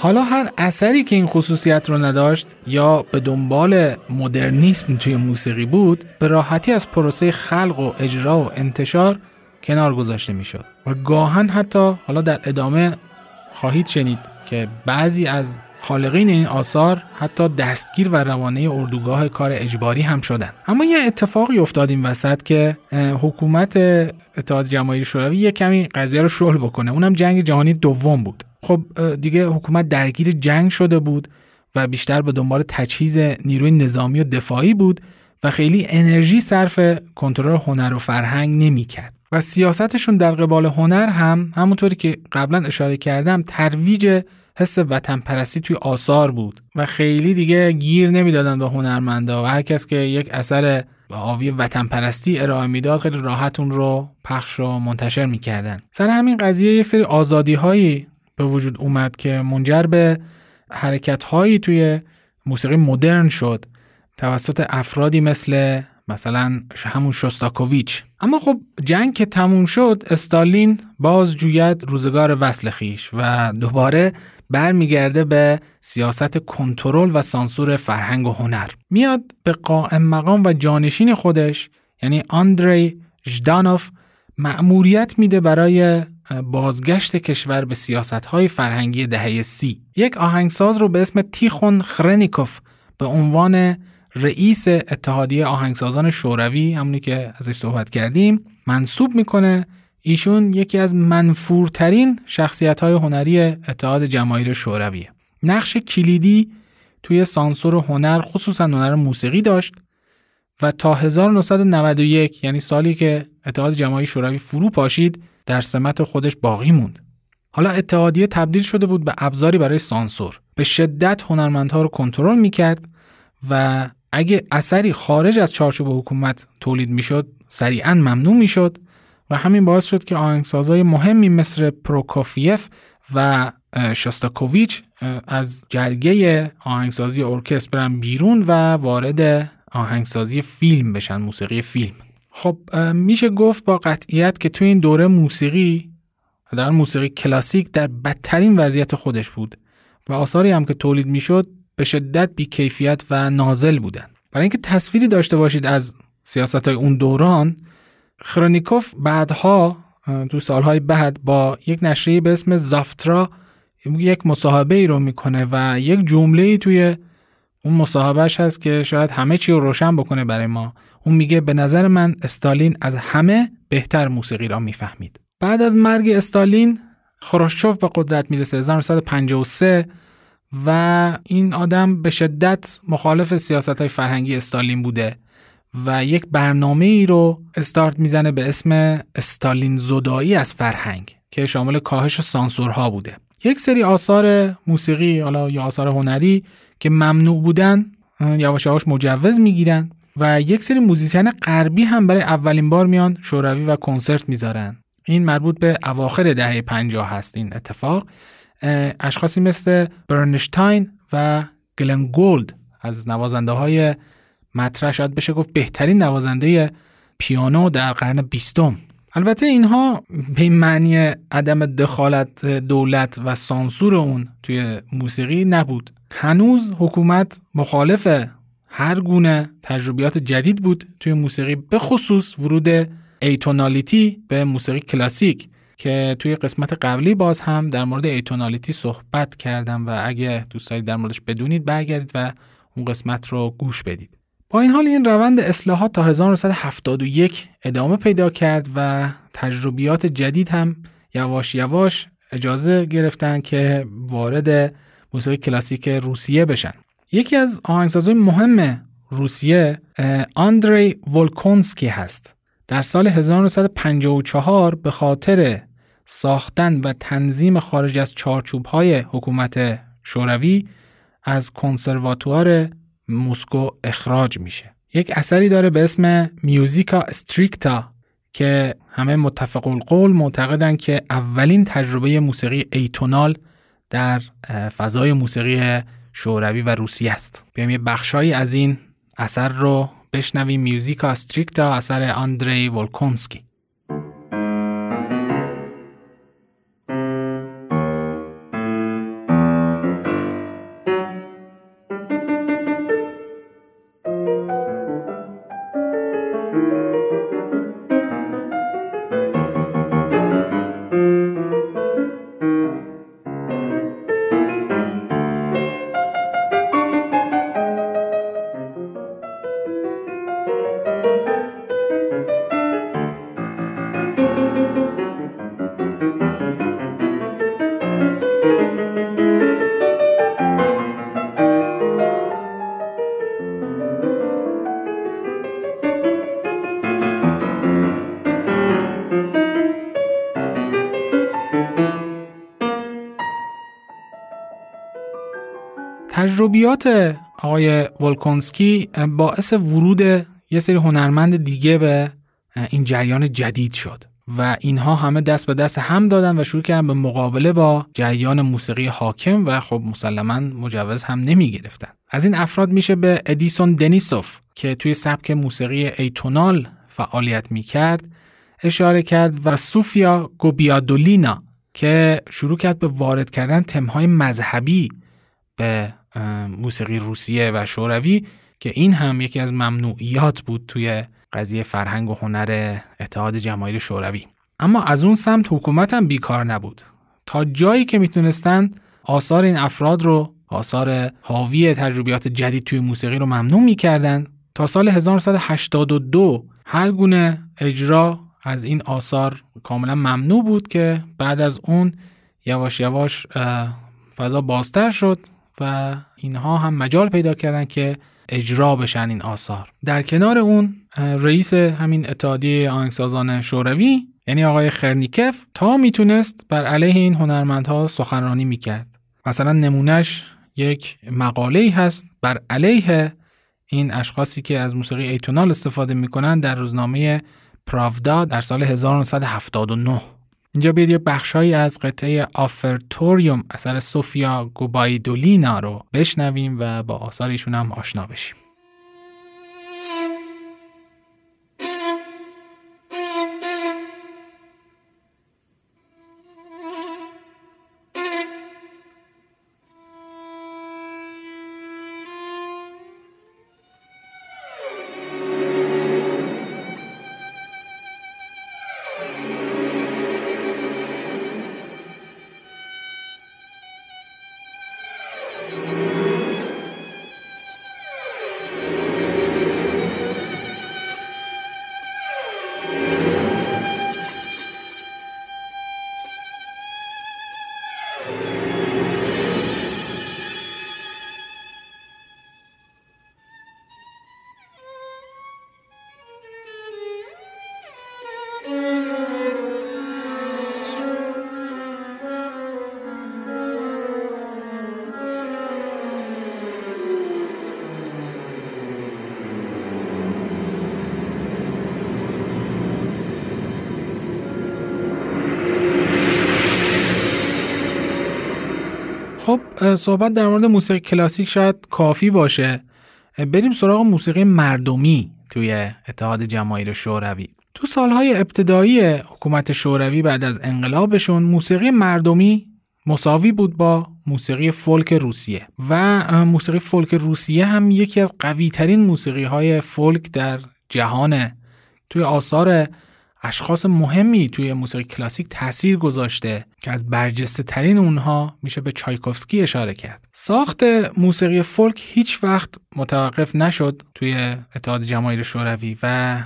حالا هر اثری که این خصوصیت رو نداشت یا به دنبال مدرنیسم توی موسیقی بود به راحتی از پروسه خلق و اجرا و انتشار کنار گذاشته می‌شد. و گاهن حتی حالا در ادامه خواهید شنید که بعضی از خالقین این آثار حتی دستگیر و روانه اردوگاه کار اجباری هم شدن. اما یه اتفاقی افتاد این وسط که حکومت اتحاد جماهیر شوروی یه کمی قضیه رو شل بکنه. اونم جنگ جهانی دوم بود. خب دیگه حکومت درگیر جنگ شده بود و بیشتر به دنبال تجهیز نیروی نظامی و دفاعی بود و خیلی انرژی صرف کنترل هنر و فرهنگ نمی‌کرد و سیاستشون در قبال هنر هم همونطوری که قبلا اشاره کردم ترویج حس وطن پرستی توی آثار بود و خیلی دیگه گیر نمی‌دادن به هنرمندا و هر کس که یک اثر آوی وطن پرستی ارائه می‌داد خیلی راحت اون رو پخش و منتشر می‌کردن. سر همین قضیه یک سری آزادی هایی به وجود اومد که منجر به حرکت هایی توی موسیقی مدرن شد. توسط افرادی مثل مثلا همون شستاکوویچ. اما خب جنگ که تموم شد استالین باز جوید روزگار وصل خیش و دوباره برمیگرده به سیاست کنترل و سانسور فرهنگ و هنر. میاد به قائم مقام و جانشین خودش یعنی آندری ژدانوف مأموریت میده برای بازگشت کشور به سیاست های فرهنگی دهه سی. یک آهنگساز رو به اسم تیخون خرنیکوف به عنوان رئیس اتحادیه آهنگسازان شوروی همونی که ازش صحبت کردیم منصوب می‌کنه ایشون یکی از منفورترین شخصیت های هنری اتحاد جماهیر شورویه نقش کلیدی توی سانسور هنر خصوصا هنر موسیقی داشت و تا 1991 یعنی سالی که اتحاد جماهیر شوروی فرو پاشید در سمت خودش باقی موند. حالا اتحادیه تبدیل شده بود به ابزاری برای سانسور. به شدت هنرمندها رو کنترل می‌کرد و اگه اثری خارج از چارچوب حکومت تولید می‌شد سریعا ممنوع می‌شد و همین باعث شد که آهنگسازهای مهمی مثل پروکوفیف و شاستاکوویچ از جرگه آهنگسازی ارکستر برن بیرون و وارد آهنگسازی فیلم بشن موسیقی فیلم. خب میشه گفت با قطعیت که تو این دوره موسیقی در موسیقی کلاسیک در بدترین وضعیت خودش بود و آثاری هم که تولید می‌شد به شدت بیکیفیت و نازل بودن. برای اینکه تصویری داشته باشید از سیاست های اون دوران خرونیکوف بعدها تو سالهای بعد با یک نشریه به اسم زافترا یک مصاحبه ای رو می‌کنه و یک جمله ای توی اون مصاحبهش هست که شاید همه چی رو روشن بکنه برای ما. اون میگه به نظر من استالین از همه بهتر موسیقی را می‌فهمید. بعد از مرگ استالین خروشچوف به قدرت می‌رسه 1953 و این آدم به شدت مخالف سیاست های فرهنگی استالین بوده. و یک برنامه ای رو استارت می‌زنه به اسم استالین زدایی از فرهنگ که شامل کاهش سانسورها بوده. یک سری آثار موسیقی حالا یا آثار هنری که ممنوع بودن یواش یواش مجوز می‌گیرن و یک سری موزیسین غربی هم برای اولین بار میان شوروی و کنسرت می‌ذارن. این مربوط به اواخر دهه 50 هست این اتفاق. اشخاصی مثل برنشتاین و گلنگولد از نوازنده های مطرح شاید بشه گفت بهترین نوازنده پیانو در قرن بیستم. البته اینها به معنی عدم دخالت دولت و سانسور اون توی موسیقی نبود. هنوز حکومت مخالف هر گونه تجربیات جدید بود توی موسیقی به خصوص ورود ایتونالیتی به موسیقی کلاسیک که توی قسمت قبلی باز هم در مورد ایتونالیتی صحبت کردم و اگه دوست دارید در موردش بدونید برگردید و اون قسمت رو گوش بدید. با این حال این روند اصلاحات تا 1971 ادامه پیدا کرد و تجربیات جدید هم یواش یواش اجازه گرفتن که وارد موسیقی کلاسیک روسیه بشن. یکی از آهنگسازهای مهم روسیه آندری ولکونسکی هست. در سال 1954 به خاطر ساختن و تنظیم خارج از چارچوب های حکومت شوروی از کنسرواتوار موسکو اخراج میشه. یک اثری داره به اسم میوزیکا استریکتا که همه متفق القول معتقدن که اولین تجربه موسیقی ایتونال در فضای موسیقی شوروی و روسیه است. بیایم یه بخشهایی از این اثر رو بشنویم. میوزیکا استریکتا اثر آندری ولکونسکی. تجربیات آقای ولکونسکی باعث ورود یه سری هنرمند دیگه به این جریان جدید شد و اینها همه دست به دست هم دادن و شروع کردن به مقابله با جریان موسیقی حاکم و خب مسلما مجوز هم نمی گرفتن. از این افراد میشه به ادیسون دنیسوف که توی سبک موسیقی ایتونال فعالیت می کرد اشاره کرد و سوفیا گوبیادولینا که شروع کرد به وارد کردن تمهای مذهبی به موسیقی روسیه و شوروی که این هم یکی از ممنوعیات بود توی قضیه فرهنگ و هنر اتحاد جماهیر شوروی. اما از اون سمت حکومت هم بیکار نبود. تا جایی که می‌تونستن آثار این افراد رو آثار حاوی تجربیات جدید توی موسیقی رو ممنوع می‌کردن تا سال 1982 هر گونه اجرا از این آثار کاملا ممنوع بود که بعد از اون یواش یواش فضا بازتر شد. و اینها هم مجال پیدا کردن که اجرا بشن این آثار. در کنار اون رئیس همین اتحادیه آهنگسازان شوروی یعنی آقای خرنیکف تا می‌تونست بر علیه این هنرمندها سخنرانی می‌کرد. مثلا نمونهش یک مقاله هست بر علیه این اشخاصی که از موسیقی ایتونال استفاده می‌کنن در روزنامه پراودا در سال 1979 اینجا بیاید یه بخشهایی از قطعه آفرتوریوم اثر سوفیا گوبایدولینا رو بشنویم و با آثار ایشون هم آشنا بشیم. صحبت در مورد موسیقی کلاسیک شاید کافی باشه. بریم سراغ موسیقی مردمی توی اتحاد جماهیر شوروی. تو سالهای ابتدایی حکومت شوروی بعد از انقلابشون موسیقی مردمی مساوی بود با موسیقی فولک روسیه و موسیقی فولک روسیه هم یکی از قوی ترین موسیقی های فولک در جهانه توی آثار اشخاص مهمی توی موسیقی کلاسیک تاثیر گذاشته که از برجسته ترین اونها میشه به چایکوفسکی اشاره کرد. ساخت موسیقی فولک هیچ وقت متوقف نشد توی اتحاد جماهیر شوروی و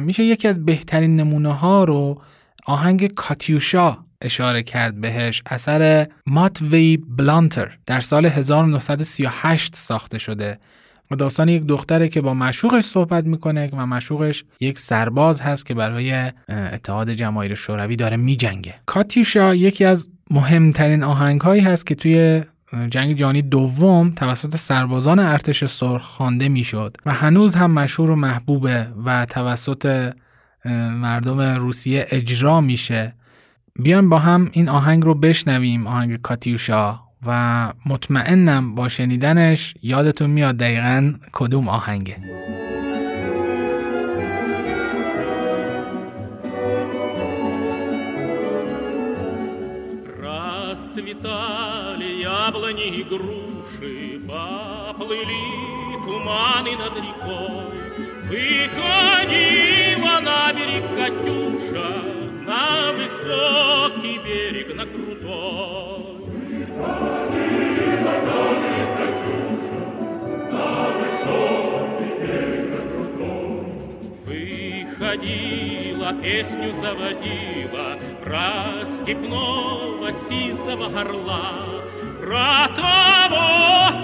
میشه یکی از بهترین نمونه ها رو آهنگ کاتیوشا اشاره کرد بهش اثر ماتوی بلانتر در سال 1938 ساخته شده و داستان یک دختره که با مشوقش صحبت می‌کنه و مشوقش یک سرباز هست که برای اتحاد جماهیر شوروی داره میجنگه. کاتیوشا یکی از مهمترین آهنگ هایی هست که توی جنگ جهانی دوم توسط سربازان ارتش سرخ خوانده می‌شد و هنوز هم مشهور و محبوبه و توسط مردم روسیه اجرا میشه. بیایم با هم این آهنگ رو بشنویم آهنگ کاتیوشا. و مطمئنم با شنیدنش یادتون میاد دقیقا کدوم آهنگه Расцветали яблони и груши, поплыли туманы над рекой. Выходила на берег Катюша, на высокий берег, на крутой. Выходила, песню заводила Про степного сизого горла. Про того,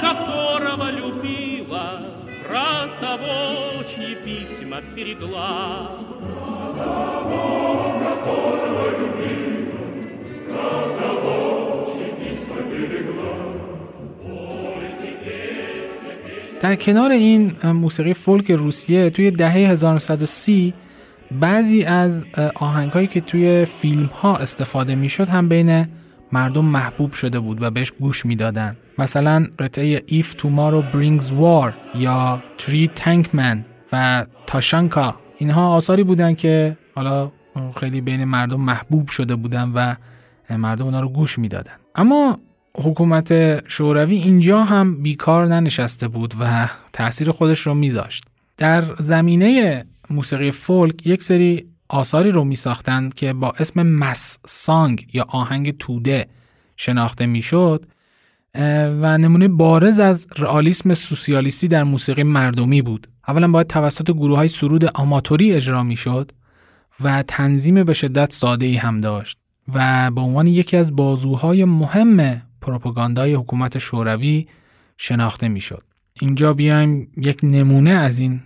которого любила Про того, чьи письма берегла. Про того, которого любила Про того, در کنار این موسیقی فولک روسیه توی دهه 1930 بعضی از آهنگ هایی که توی فیلم ها استفاده می‌شد هم بین مردم محبوب شده بود و بهش گوش می‌دادن. مثلا قطعه If Tomorrow Brings War یا Tree Tankman و تاشانکا اینها آثاری بودن که حالا خیلی بین مردم محبوب شده بودن و مردم اونا رو گوش می‌دادن. اما حکومت شوروی اینجا هم بیکار ننشسته بود و تاثیر خودش رو میذاشت در زمینه موسیقی فولک یک سری آثاری رو می ساختند که با اسم مس سانگ یا آهنگ توده شناخته می‌شد و نمونه بارز از رئالیسم سوسیالیستی در موسیقی مردمی بود. اولا باید توسط گروه های سرود آماتوری اجرا می‌شد و تنظیم به شدت ساده ای هم داشت و به عنوان یکی از بازوهای مهم پروپاگاندای حکومت شوروی شناخته می‌شد. اینجا بیایم یک نمونه از این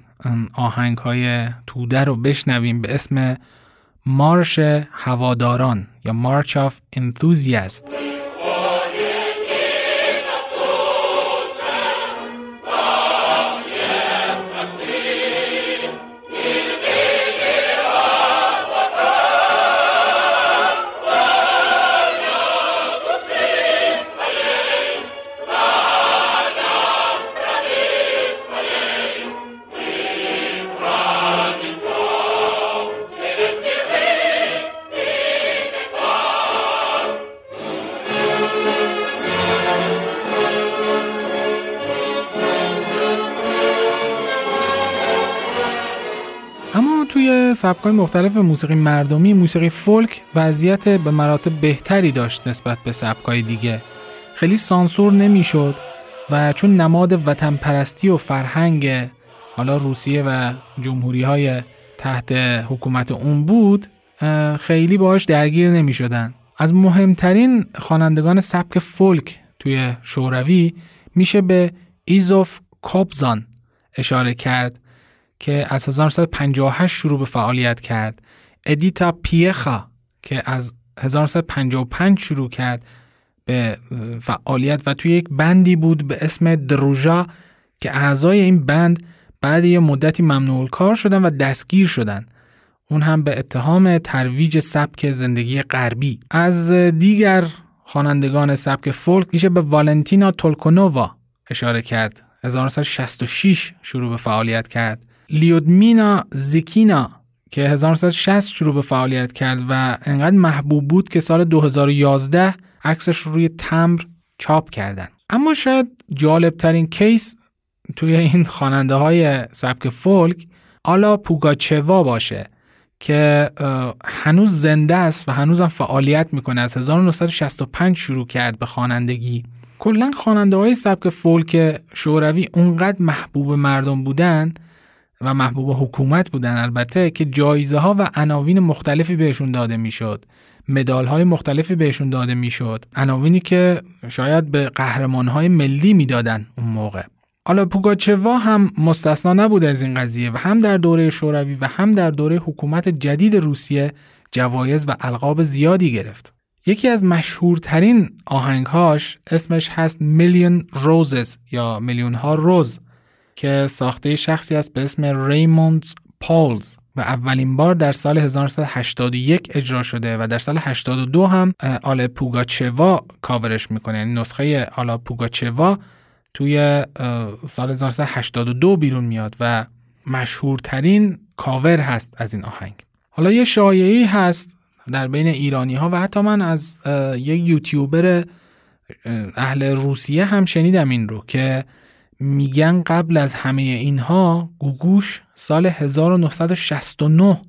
آهنگ های توده رو بشنویم به اسم مارش هواداران یا مارچ آف انتوزیاست سبکای مختلف موسیقی مردمی موسیقی فولک وضعیت به مراتب بهتری داشت نسبت به سبکای دیگه خیلی سانسور نمی‌شد و چون نماد وطن پرستی و فرهنگ حالا روسیه و جمهوری های تحت حکومت اون بود خیلی باهاش درگیر نمی شدن. از مهمترین خوانندگان سبک فولک توی شوروی میشه به ایزوف کوبزان اشاره کرد که از 1958 شروع به فعالیت کرد. ادیتا پیخا که از 1955 شروع کرد به فعالیت و توی یک بندی بود به اسم دروژا که اعضای این بند بعد یه مدتی ممنوع کار شدن و دستگیر شدن. اون هم به اتهام ترویج سبک زندگی غربی. از دیگر خوانندگان سبک فولک میشه به والنتینا تولکونووا اشاره کرد. 1966 شروع به فعالیت کرد. لیودمینا زیکینا که 1960 شروع به فعالیت کرد و انقدر محبوب بود که سال 2011 عکسش رو روی تمر چاپ کردن. اما شاید جالب ترین کیس توی این خواننده های سبک فولک آلا پوگاچوا باشه که هنوز زنده است و هنوزم فعالیت می‌کنه. از 1965 شروع کرد به خوانندگی. کلا خواننده های سبک فولک شوروی اونقدر محبوب مردم بودن و محبوب حکومت بودن البته که جایزه ها و عناوین مختلفی بهشون داده می‌شد. مدال های مختلفی بهشون داده می‌شد. عناوینی که شاید به قهرمان های ملی می‌دادن اون موقع. حالا پوگاچوا هم مستثنا نبود از این قضیه و هم در دوره شوروی و هم در دوره حکومت جدید روسیه جوایز و القاب زیادی گرفت. یکی از مشهورترین آهنگهاش اسمش هست میلیون روزز یا میلیون ها روز. که ساخته شخصی است به اسم ریموندز پولز و اولین بار در سال 1981 اجرا شده و در سال 82 هم آل پوگاچوا کاورش می‌کنه. یعنی نسخه آلا پوگاچوا توی سال 1982 بیرون میاد و مشهورترین کاور هست از این آهنگ. حالا یه شایعی هست در بین ایرانی ها و حتی من از یک یوتیوبر اهل روسیه هم شنیدم این رو که میگن قبل از همه اینها گوگوش سال 1969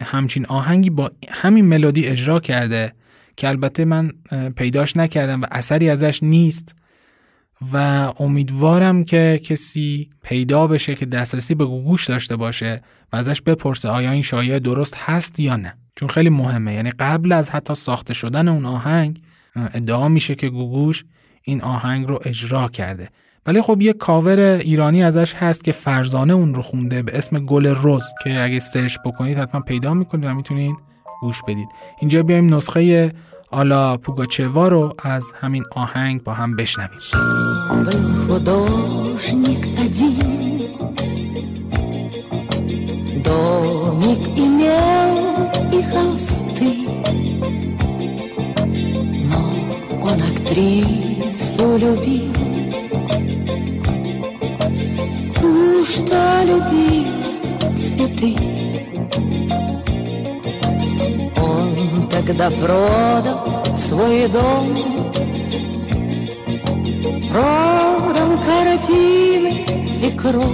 همچین آهنگی با همین ملودی اجرا کرده که البته من پیداش نکردم و اثری ازش نیست و امیدوارم که کسی پیدا بشه که دسترسی به گوگوش داشته باشه و ازش بپرسه آیا این شایعه درست هست یا نه. چون خیلی مهمه. یعنی قبل از حتی ساخته شدن اون آهنگ ادعا میشه که گوگوش این آهنگ رو اجرا کرده. ولی خب یه کاور ایرانی ازش هست که فرزانه اون رو خونده به اسم گل روز که اگه سرچ بکنید حتما پیدا میکنید و میتونید گوش بدید اینجا بیایم نسخه آلا پوگاچوا رو از همین آهنگ با هم بشنویم домик имел и холсты, но он актрису любил, Что любил цветы. когда продал свой дом, продал картины и кровь.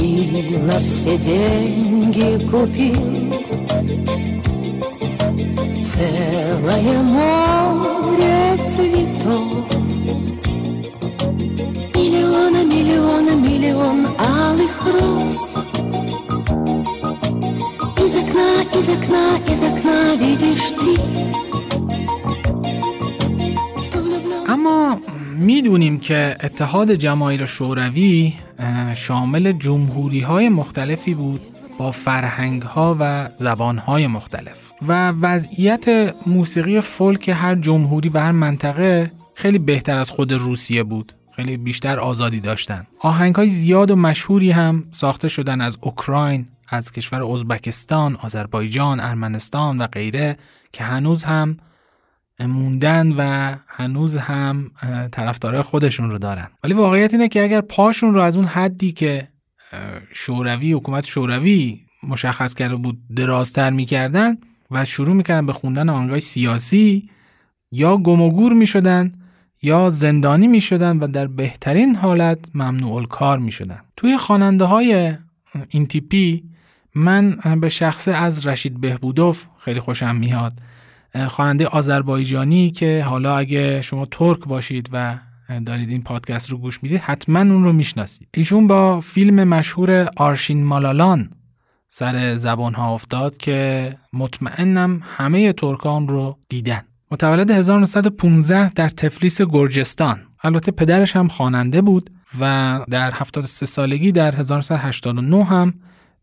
И на все деньги купил целое море цветов. Миллиона, миллиона, миллион алых роз — окна, из окна, из окна видишь ты اما میدونیم که اتحاد جماهیر شوروی شامل جمهوری های مختلفی بود با فرهنگ ها و زبان های مختلف و وضعیت موسیقی فولک هر جمهوری و هر منطقه خیلی بهتر از خود روسیه بود خیلی بیشتر آزادی داشتن. آهنگ های زیاد و مشهوری هم ساخته شدن از اوکراین از کشور ازبکستان، آذربایجان، ارمنستان و غیره که هنوز هم موندن و هنوز هم طرفدارای خودشون رو دارن. ولی واقعیت اینه که اگر پاشون رو از اون حدی که شوروی حکومت شوروی مشخص کرده بود درازتر می‌کردن و شروع می‌کردن به خوندن آهنگای سیاسی یا گم و گور می‌شدن یا زندانی می‌شدن و در بهترین حالت ممنوع کار می‌شدن توی خواننده های این تیپی من به شخصه از رشید بهبودوف خیلی خوشم میاد. خواننده آذربایجانی که حالا اگه شما ترک باشید و دارید این پادکست رو گوش می‌دید حتما اون رو می‌شناسید. ایشون با فیلم مشهور آرشین مالالان سر زبان ها افتاد که مطمئنم همه ترکان رو دیدن. متولد 1915 در تفلیس گرجستان. البته پدرش هم خواننده بود و در 73 سالگی در 1989 هم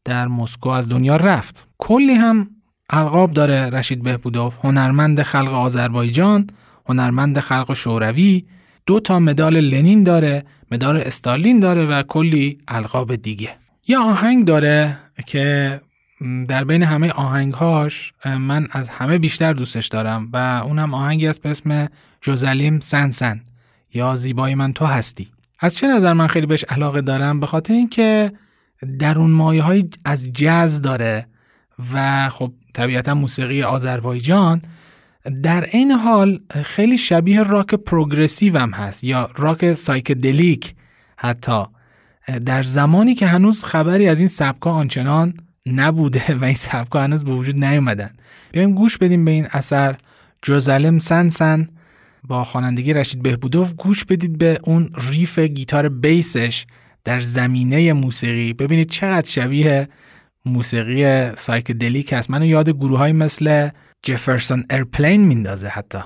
در مسکو از دنیا رفت. کلی هم القاب داره رشید بهبودوف هنرمند خلق آذربایجان هنرمند خلق شوروی. دو تا مدال لنین داره مدال استالین داره و کلی القاب دیگه. یه آهنگ داره که در بین همه آهنگهاش من از همه بیشتر دوستش دارم و اونم آهنگی است به اسم Gözəlim sənsən یا زیبای من تو هستی. از چه نظر من خیلی بهش علاقه دارم؟ به خاطر اینکه درون مایه هایی از جز داره و خب طبیعتا موسیقی آذربایجان. در این حال خیلی شبیه راک progressive هم هست یا راک psychedelic حتی. در زمانی که هنوز خبری از این سبکا آنچنان نبوده و این سبکا هنوز به وجود نیومدن. بیایم گوش بدیم به این اثر. Gözəlim sən با خوانندگی رشید بهبودوف. گوش بدید به اون riff گیتار bass ش در زمینه موسیقی. ببینید چقدر شبیه موسیقی psychedelic هست. منو یاد گروه هایی مثل جفرسون ایرپلین میندازه حتی.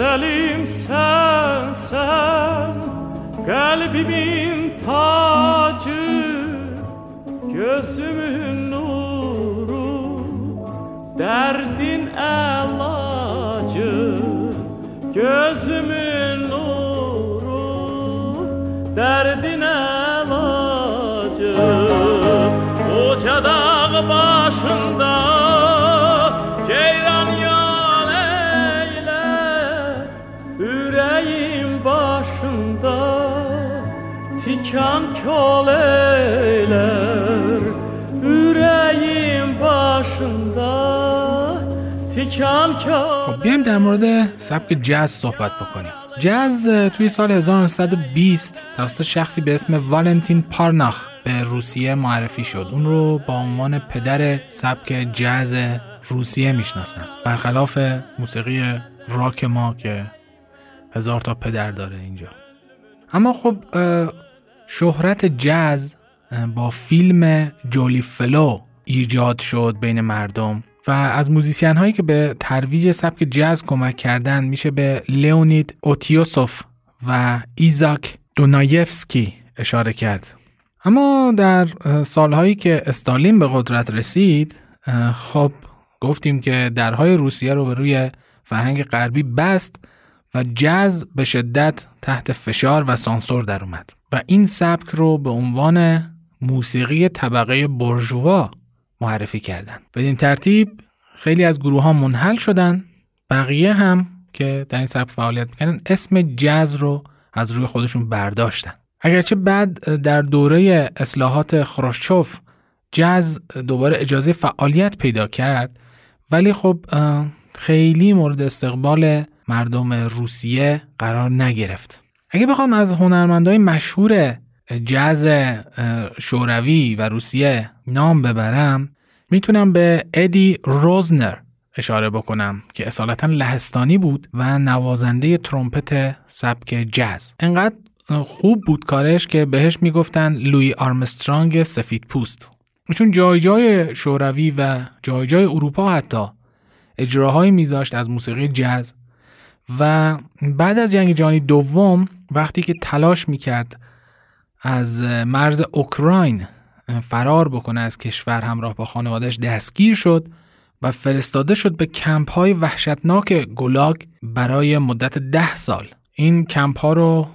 Güzelim sen sen Kalbimin tacı Gözümün nuru Derdin elacı Gözümün Tikan kol eyler Yüreğim başında. Kol خب بیایم در مورد سبک جاز صحبت بکنیم. جاز توی سال 1920 توسط شخصی به اسم والنتین پارناخ به روسیه معرفی شد. اون رو با عنوان پدر سبک جاز روسیه می‌شناسن. برخلاف موسیقی راک ما که هزار تا پدر داره اینجا. اما خب شهرت جاز با فیلم Jolly Fellows ایجاد شد بین مردم و از موزیسین هایی که به ترویج سبک جاز کمک کردن میشه به لئونید اوتیوسوف و ایزاک دونایفسکی اشاره کرد. اما در سالهایی که استالین به قدرت رسید خب گفتیم که درهای روسیه رو به روی فرهنگ غربی بست و جاز به شدت تحت فشار و سانسور در اومد. و این سبک رو به عنوان موسیقی طبقه برژوا معرفی کردن. بدین ترتیب خیلی از گروه ها منحل شدن بقیه هم که در این سبک فعالیت می‌کنن اسم جاز رو از روی خودشون برداشتن. اگرچه بعد در دوره اصلاحات خروشچوف جاز دوباره اجازه فعالیت پیدا کرد ولی خب خیلی مورد استقبال مردم روسیه قرار نگرفت. اگه بخوام از هنرمندای مشهور جاز شوروی و روسیه نام ببرم می‌تونم به ادی روزنر اشاره بکنم که اصالتا لهستانی بود و نوازنده ترومپت سبک جاز. انقدر خوب بود کارش که بهش می‌گفتن لوی آرمسترانگ سفید پوست. چون جای جای شوروی و جای جای اروپا حتی اجراهایی میذاشت از موسیقی جاز و بعد از جنگ جهانی دوم وقتی که تلاش می‌کرد از مرز اوکراین فرار بکنه از کشور همراه با خانوادش دستگیر شد و فرستاده شد به کمپ های وحشتناک گلاگ برای مدت ده سال. این کمپ ها رو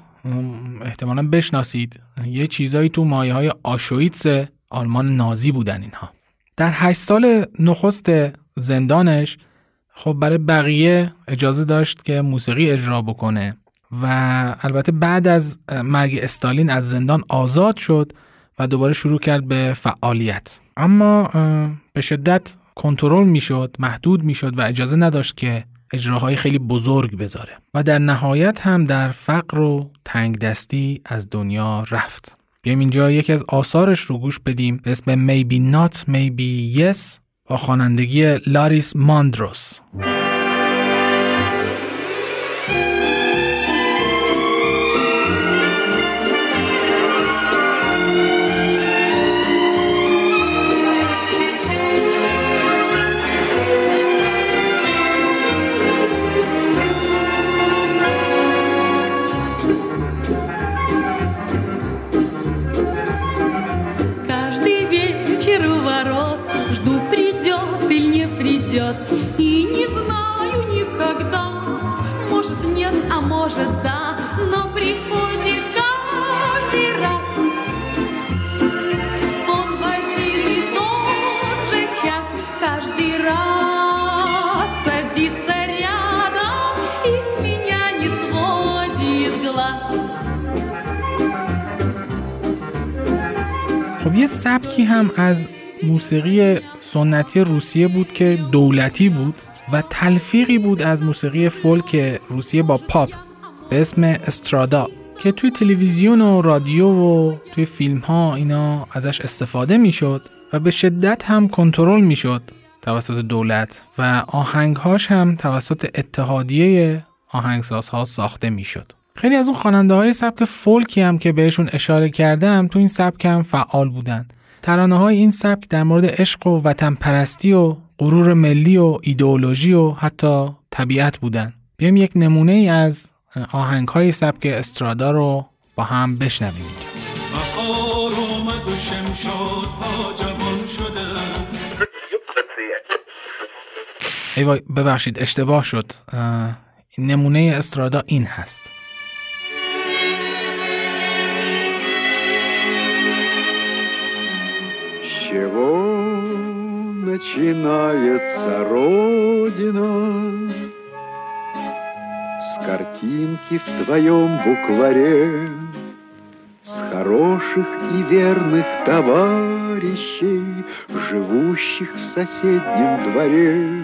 احتمالا بشناسید. یه چیزایی تو مایه های آشویتس آلمان نازی بودن اینها. در هشت سال نخست زندانش خب برای بقیه اجازه داشت که موسیقی اجرا بکنه و البته بعد از مرگ استالین از زندان آزاد شد و دوباره شروع کرد به فعالیت. اما به شدت کنترل می‌شد محدود می‌شد و اجازه نداشت که اجراهای خیلی بزرگ بذاره. و در نهایت هم در فقر و تنگ دستی از دنیا رفت. بیایم اینجا یکی از آثارش رو گوش بدیم. به اسم Maybe Not Maybe Yes. با خوانندگی لاریس ماندروس. یه سبکی هم از موسیقی سنتی روسیه بود که دولتی بود و تلفیقی بود از موسیقی فولک روسیه با پاپ. به اسم استرادا که توی تلویزیون و رادیو و توی فیلم ها اینا ازش استفاده می‌شد و به شدت هم کنترل می‌شد توسط دولت و آهنگهاش هم توسط اتحادیه آهنگسازها ساخته می‌شد. خیلی از اون خواننده های سبک فولکی هم که بهشون اشاره کردم تو این سبک هم فعال بودن ترانه های این سبک در مورد عشق و وطن پرستی و غرور ملی و ایدئولوژی و حتی طبیعت بودن بیایم یک نمونه ای از آهنگ های سبک استرادا رو با هم بشنویم ای وای ببخشید اشتباه شد نمونه استرادا این هست чего начинается Родина? С картинки в твоем букваре, С хороших и верных товарищей, Живущих в соседнем дворе.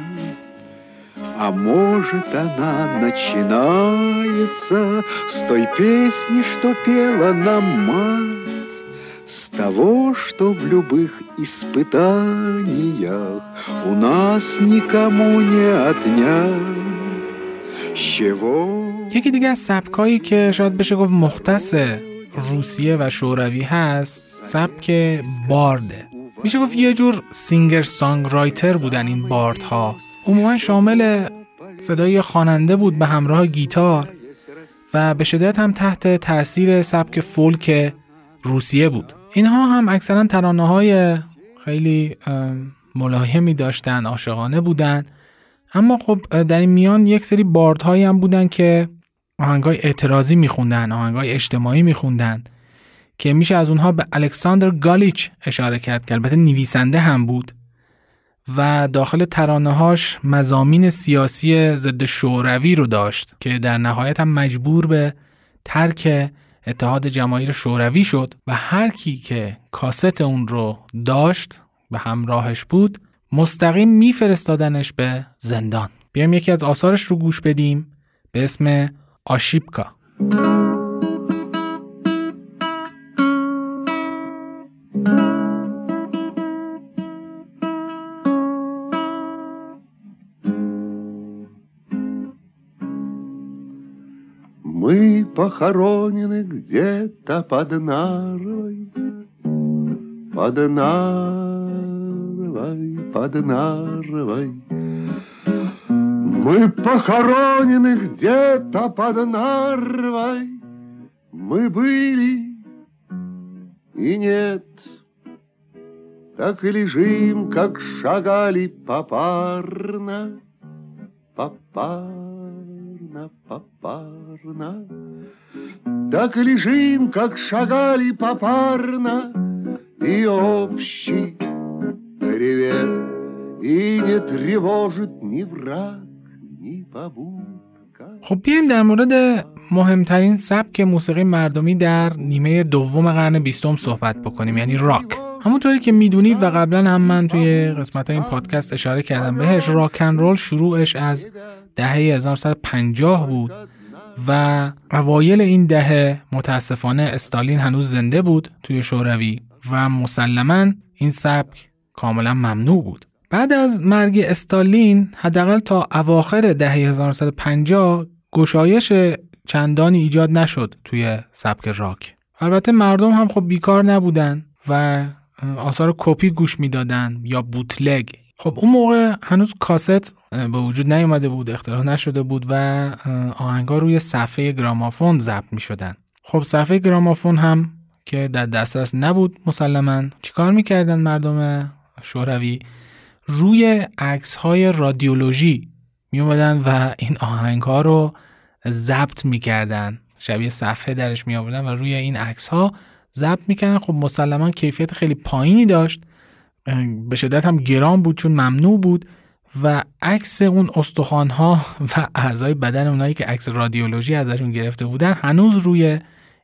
А может, она начинается С той песни, что пела нам мать, с того, что в любых испытаниях у нас никому не отнять. یکی دیگه از سبکایی که شاید بشه گفت مختص روسیه و شوروی هست سبک بارده. میشه گفت یه جور سینگر سانگ رایتر بودن این باردها. عموما شامل صدای خواننده بود به همراه گیتار و به شدت هم تحت تاثیر سبک فولک روسیه بود. اینها هم اکثرا ترانه های خیلی ملایمی داشتن عاشقانه بودن. اما خب در این میان یک سری باردهایی هم بودن که آهنگای اعتراضی میخوندن آهنگای اجتماعی میخوندن که میشه از اونها به الکساندر گالیچ اشاره کرد که البته نویسنده هم بود و داخل ترانه هاش مزامین سیاسی ضد شوروی رو داشت که در نهایت هم مجبور به ترک اتحاد جماهیر شوروی شد و هر کی که کاست اون رو داشت و همراهش بود مستقیم میفرستادنش به زندان بیایم یکی از آثارش رو گوش بدیم به اسم آشیبکا похоронены где-то под Нарвой, под Нарвой, Под Нарвой. Мы похоронены где-то под Нарвой, мы были и нет. Так и лежим, как шагали попарно, попарно, попарно. Так и лежим, как шагали попарно, И общий привет, И не тревожит ни враг, ни побудка. خب بیایم در مورد مهمترین سبک موسیقی مردمی در نیمه دوم قرن بیستم صحبت بکنیم یعنی راک همونطوری که میدونید و قبلا هم من توی قسمت این پادکست اشاره کردم بهش راکن رول شروعش از دهه 1950 بود و اوایل این دهه متاسفانه استالین هنوز زنده بود توی شوروی و مسلما این سبک کاملا ممنوع بود. بعد از مرگ استالین حداقل تا اواخر دهه 1950 گشایش چندانی ایجاد نشد توی سبک راک. البته مردم هم خب بیکار نبودن و آثار کپی گوش می‌دادن یا بوتلگ. خب اون موقع هنوز کاست به وجود نیومده بود اختراع نشده بود و آهنگا روی صفحه گرامافون ضبط می شدن خب صفحه گرامافون هم که در دسترس نبود مسلما چیکار می‌کردن مردم؟ شوروی روی عکس های رادیولوژی می اومدن و این آهنگ ها رو ضبط می‌کردن. شبیه صفحه درش می آوردن و روی این عکس ها ضبط می‌کردن. خب مسلما کیفیت خیلی پایینی داشت. به شدت هم گران بود چون ممنوع بود و عکس اون استخوان ها و اعضای بدن اونایی که عکس رادیولوژی ازشون گرفته بودن هنوز روی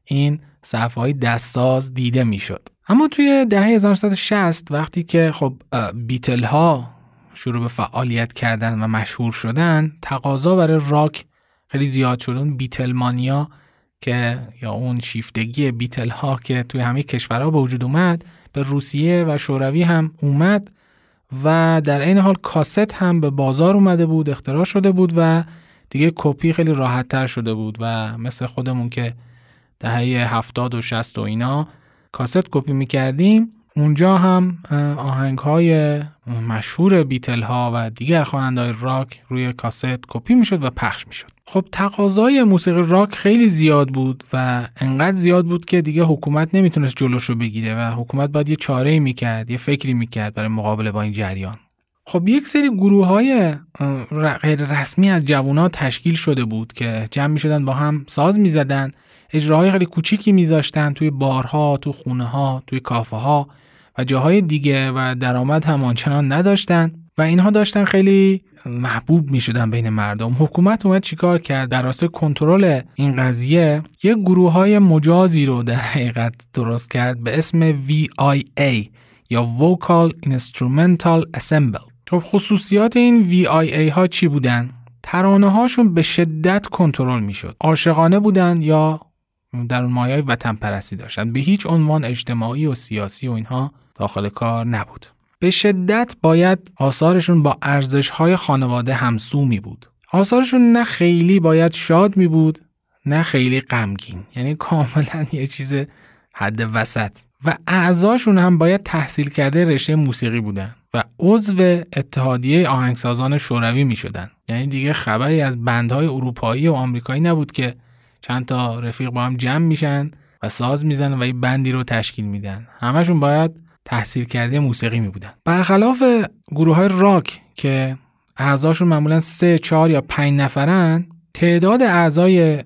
این صفحه های دستساز دیده می‌شد. اما توی دهه 1960 وقتی که خب بیتل ها شروع به فعالیت کردن و مشهور شدن تقاضا برای راک خیلی زیاد شد. اون بیتل مانیا که یا اون شیفتگی بیتل ها که توی همه کشورها به وجود اومد به روسیه و شوروی هم اومد و در این حال کاست هم به بازار اومده بود اختراع شده بود و دیگه کپی خیلی راحت تر شده بود و مثل خودمون که دهه هفتاد و شست و اینا. کاست کپی می‌کردیم. اونجا هم آهنگ های مشهور بیتل ها و دیگر خواننده های راک روی کاست کپی می‌شد و پخش می‌شد. خب تقاضای موسیقی راک خیلی زیاد بود و انقدر زیاد بود که دیگه حکومت نمی‌تونست جلوش رو بگیره و حکومت باید یه چاره می‌کرد یه فکری می‌کرد برای مقابله با این جریان. خب یک سری گروه های غیر رسمی از جوونا تشکیل شده بود که جمع می شدن با هم ساز می زدن اجراهای خیلی کوچیکی میذاشتن توی بارها، تو خونه ها، توی کافه ها و جاهای دیگه و درآمد هم آنچنان نداشتن و اینها داشتن خیلی محبوب می شدن بین مردم. حکومت اومد چیکار کرد؟ در راستای کنترل این قضیه یه گروه های مجازی رو در حقیقت درست کرد به اسم VIA یا Vocal Instrumental Assemble خب خصوصیات این VIA ها چی بودن؟ ترانه هاشون به شدت کنترل می شد عاشقانه بودن یا در مایه وطن پرستی داشتن. به هیچ عنوان اجتماعی و سیاسی و اینها داخل کار نبود. به شدت باید آثارشون با ارزش های خانواده همسو می بود. آثارشون نه خیلی باید شاد می بود نه خیلی غمگین. یعنی کاملا یه چیز حد وسط. و اعضاشون هم باید تحصیل کرده رشته موسیقی بودن و عضو اتحادیه آهنگسازان شوروی می شدن. یعنی دیگه خبری از بندهای اروپایی و آمریکایی نبود که چند تا رفیق با هم جمع میشن و ساز می‌زنن و یه بندی رو تشکیل میدن. همشون باید تحصیل کرده موسیقی می بودن برخلاف گروه های راک که اعضاشون معمولا سه چهار یا پنج نفرن تعداد اعضای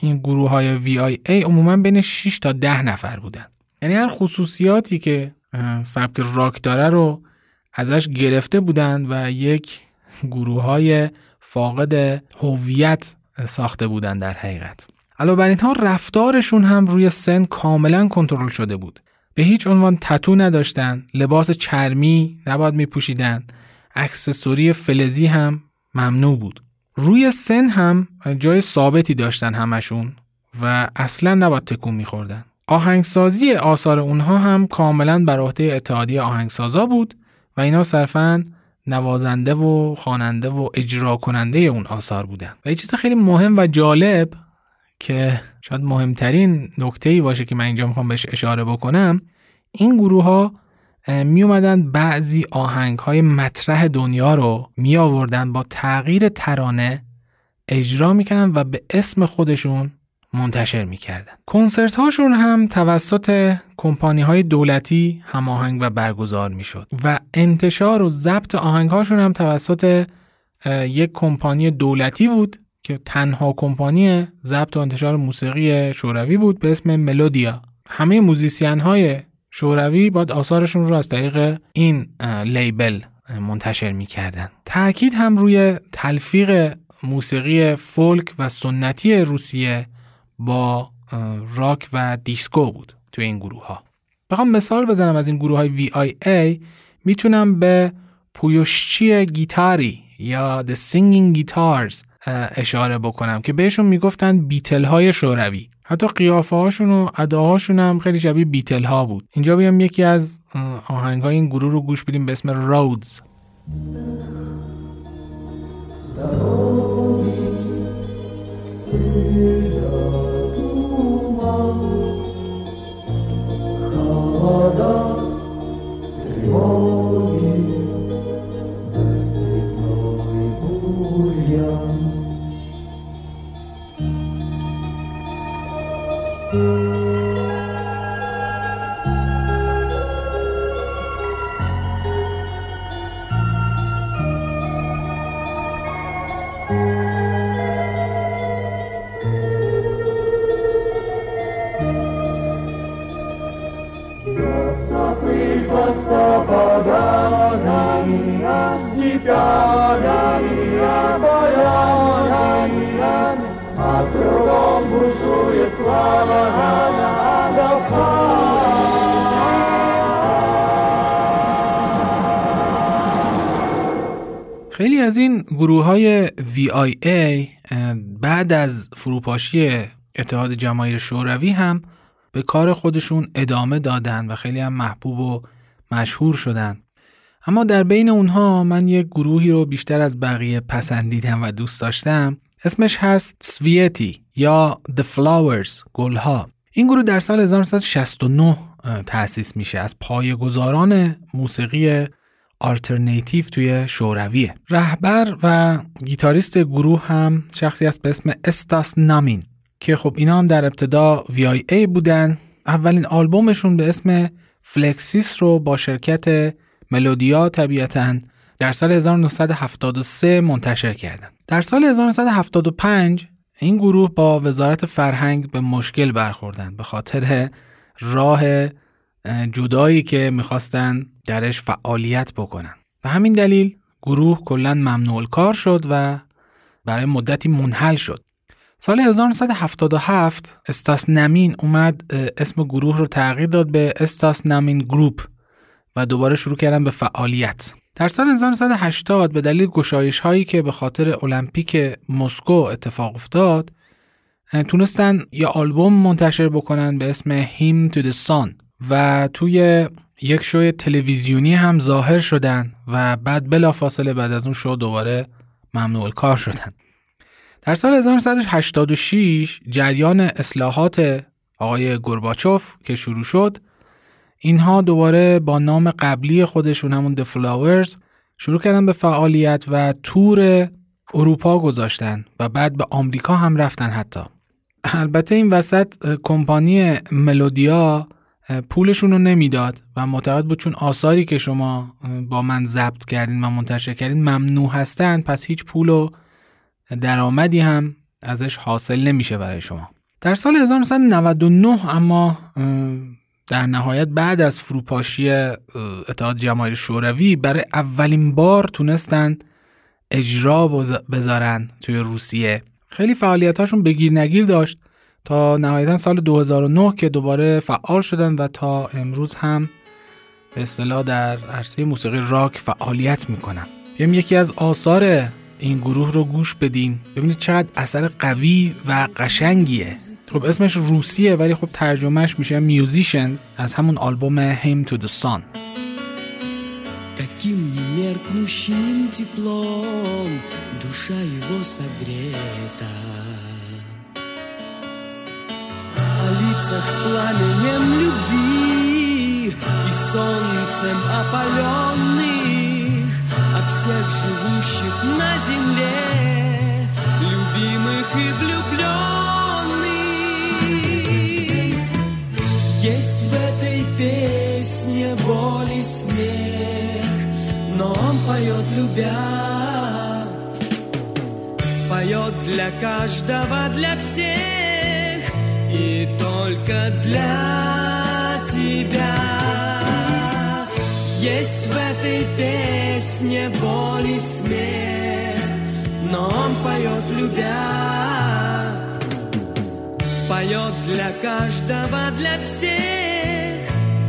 این گروه های VIA عموما بین 6 تا 10 نفر بودن. یعنی هر خصوصیاتی که سبک راک داره رو ازش گرفته بودن و یک گروه های فاقد هویت ساخته بودن در حقیقت. علاوه بر اینها رفتارشون هم روی سن کاملا کنترل شده بود. به هیچ عنوان تتو نداشتن لباس چرمی نباید میپوشیدن اکسسوری فلزی هم ممنوع بود. روی سن هم جای ثابتی داشتن همشون و اصلا نباید تکون میخوردن. آهنگسازی آثار اونها هم کاملا بر عهده اتحادیه آهنگسازا بود و اینا صرفا نوازنده و خواننده و اجرا کننده اون آثار بودن. و یه چیز خیلی مهم و جالب که شاید مهمترین نکته ای باشه که من اینجا می‌خوام بهش اشاره بکنم این گروه ها می اومدن بعضی آهنگ های مطرح دنیا رو می آوردن با تغییر ترانه اجرا می‌کنن و به اسم خودشون منتشر می‌کردن. کنسرت هاشون هم توسط کمپانی های دولتی هماهنگ و برگزار می‌شد و انتشار و ضبط آهنگ هاشون هم توسط یک کمپانی دولتی بود که تنها کمپانی ضبط و انتشار موسیقی شوروی بود به اسم ملودیا. همه موزیسین های شوروی باید آثارشون رو از طریق این label منتشر می‌کردن. تاکید هم روی تلفیق موسیقی فولک و سنتی روسیه با راک و دیسکو بود توی این گروه ها بخوام مثال بزنم از این گروه های VIA می‌تونم به پویوشچی گیتاری یا The Singing Guitars اشاره بکنم که بهشون می‌گفتن بیتل های شوروی. حتی قیافه هاشون و اداهاشون هم خیلی شبیه بیتل ها بود. اینجا بیام یکی از آهنگ های این گروه رو گوش بدیم به اسم رودز холода, тревога. خیلی از این گروه های VIA بعد از فروپاشی اتحاد جماهیر شوروی هم به کار خودشون ادامه دادن و خیلی هم محبوب و مشهور شدن. اما در بین اونها من یک گروهی رو بیشتر از بقیه پسندیدم و دوست داشتم. اسمش هست سویتی یا The Flowers گلها. این گروه در سال 1969 تأسیس میشه. از پایه‌گذاران موسیقی آلترناتیو توی شورویه رهبر و گیتاریست گروه هم شخصی است به اسم استاس نامین که خب اینا هم در ابتدا VIA بودن. اولین آلبومشون به اسم فلکسیس رو با شرکت ملودیا طبیعتا در سال 1973 منتشر کردن در سال 1975 این گروه با وزارت فرهنگ به مشکل برخوردن به خاطر راه جدایی که می‌خواستن درش فعالیت بکنن. و همین دلیل گروه کلا ممنوع کار شد و برای مدتی منحل شد. سال 1977 استاس نمین اومد اسم گروه رو تغییر داد به استاس نمین گروپ. و دوباره شروع کردن به فعالیت. در سال 1980 به دلیل گشایش هایی که به خاطر المپیک مسکو اتفاق افتاد تونستن یه آلبوم منتشر بکنن به اسم هیم تو the Sun و توی یک شوی تلویزیونی هم ظاهر شدن و بعد بلافاصله بعد از اون شو دوباره ممنوع کار شدن. در سال 1986 جریان اصلاحات آقای گرباچوف که شروع شد اینها دوباره با نام قبلی خودشون همون The Flowers شروع کردن به فعالیت و تور اروپا گذاشتن و بعد به آمریکا هم رفتن حتی. البته این وسط کمپانی ملودیا پولشون رو نمی‌داد و معتقد بود چون آثاری که شما با من ضبط کردین و منتشر کردین ممنوع هستن پس هیچ پول و درآمدی هم ازش حاصل نمیشه برای شما. در سال 1999 اما در نهایت بعد از فروپاشی اتحاد جماهیر شوروی برای اولین بار تونستن اجرا بذارن توی روسیه. خیلی فعالیتاشون بگیر نگیر داشت تا نهایتا سال 2009 که دوباره فعال شدن و تا امروز هم به اصطلاح در عرصه موسیقی راک فعالیت می‌کنن. بیایم یکی از آثار این گروه رو گوش بدیم ببینید چقدر اثر قوی و قشنگیه. خب اسمش روسیه ولی خب ترجمهش میشه میوزیشنز از همون آلبوم هیم تو the Sun Каким немеркнущим теплом душа его согрета О лицах пламенем любви и солнцем опаленных О всех живущих на земле, любимых и влюбленных Есть в этой песне боль и смех, но он поет любя, поет для каждого, для всех и только для тебя. Есть в этой песне боль и смех, но он поет любя, поет для каждого, для всех,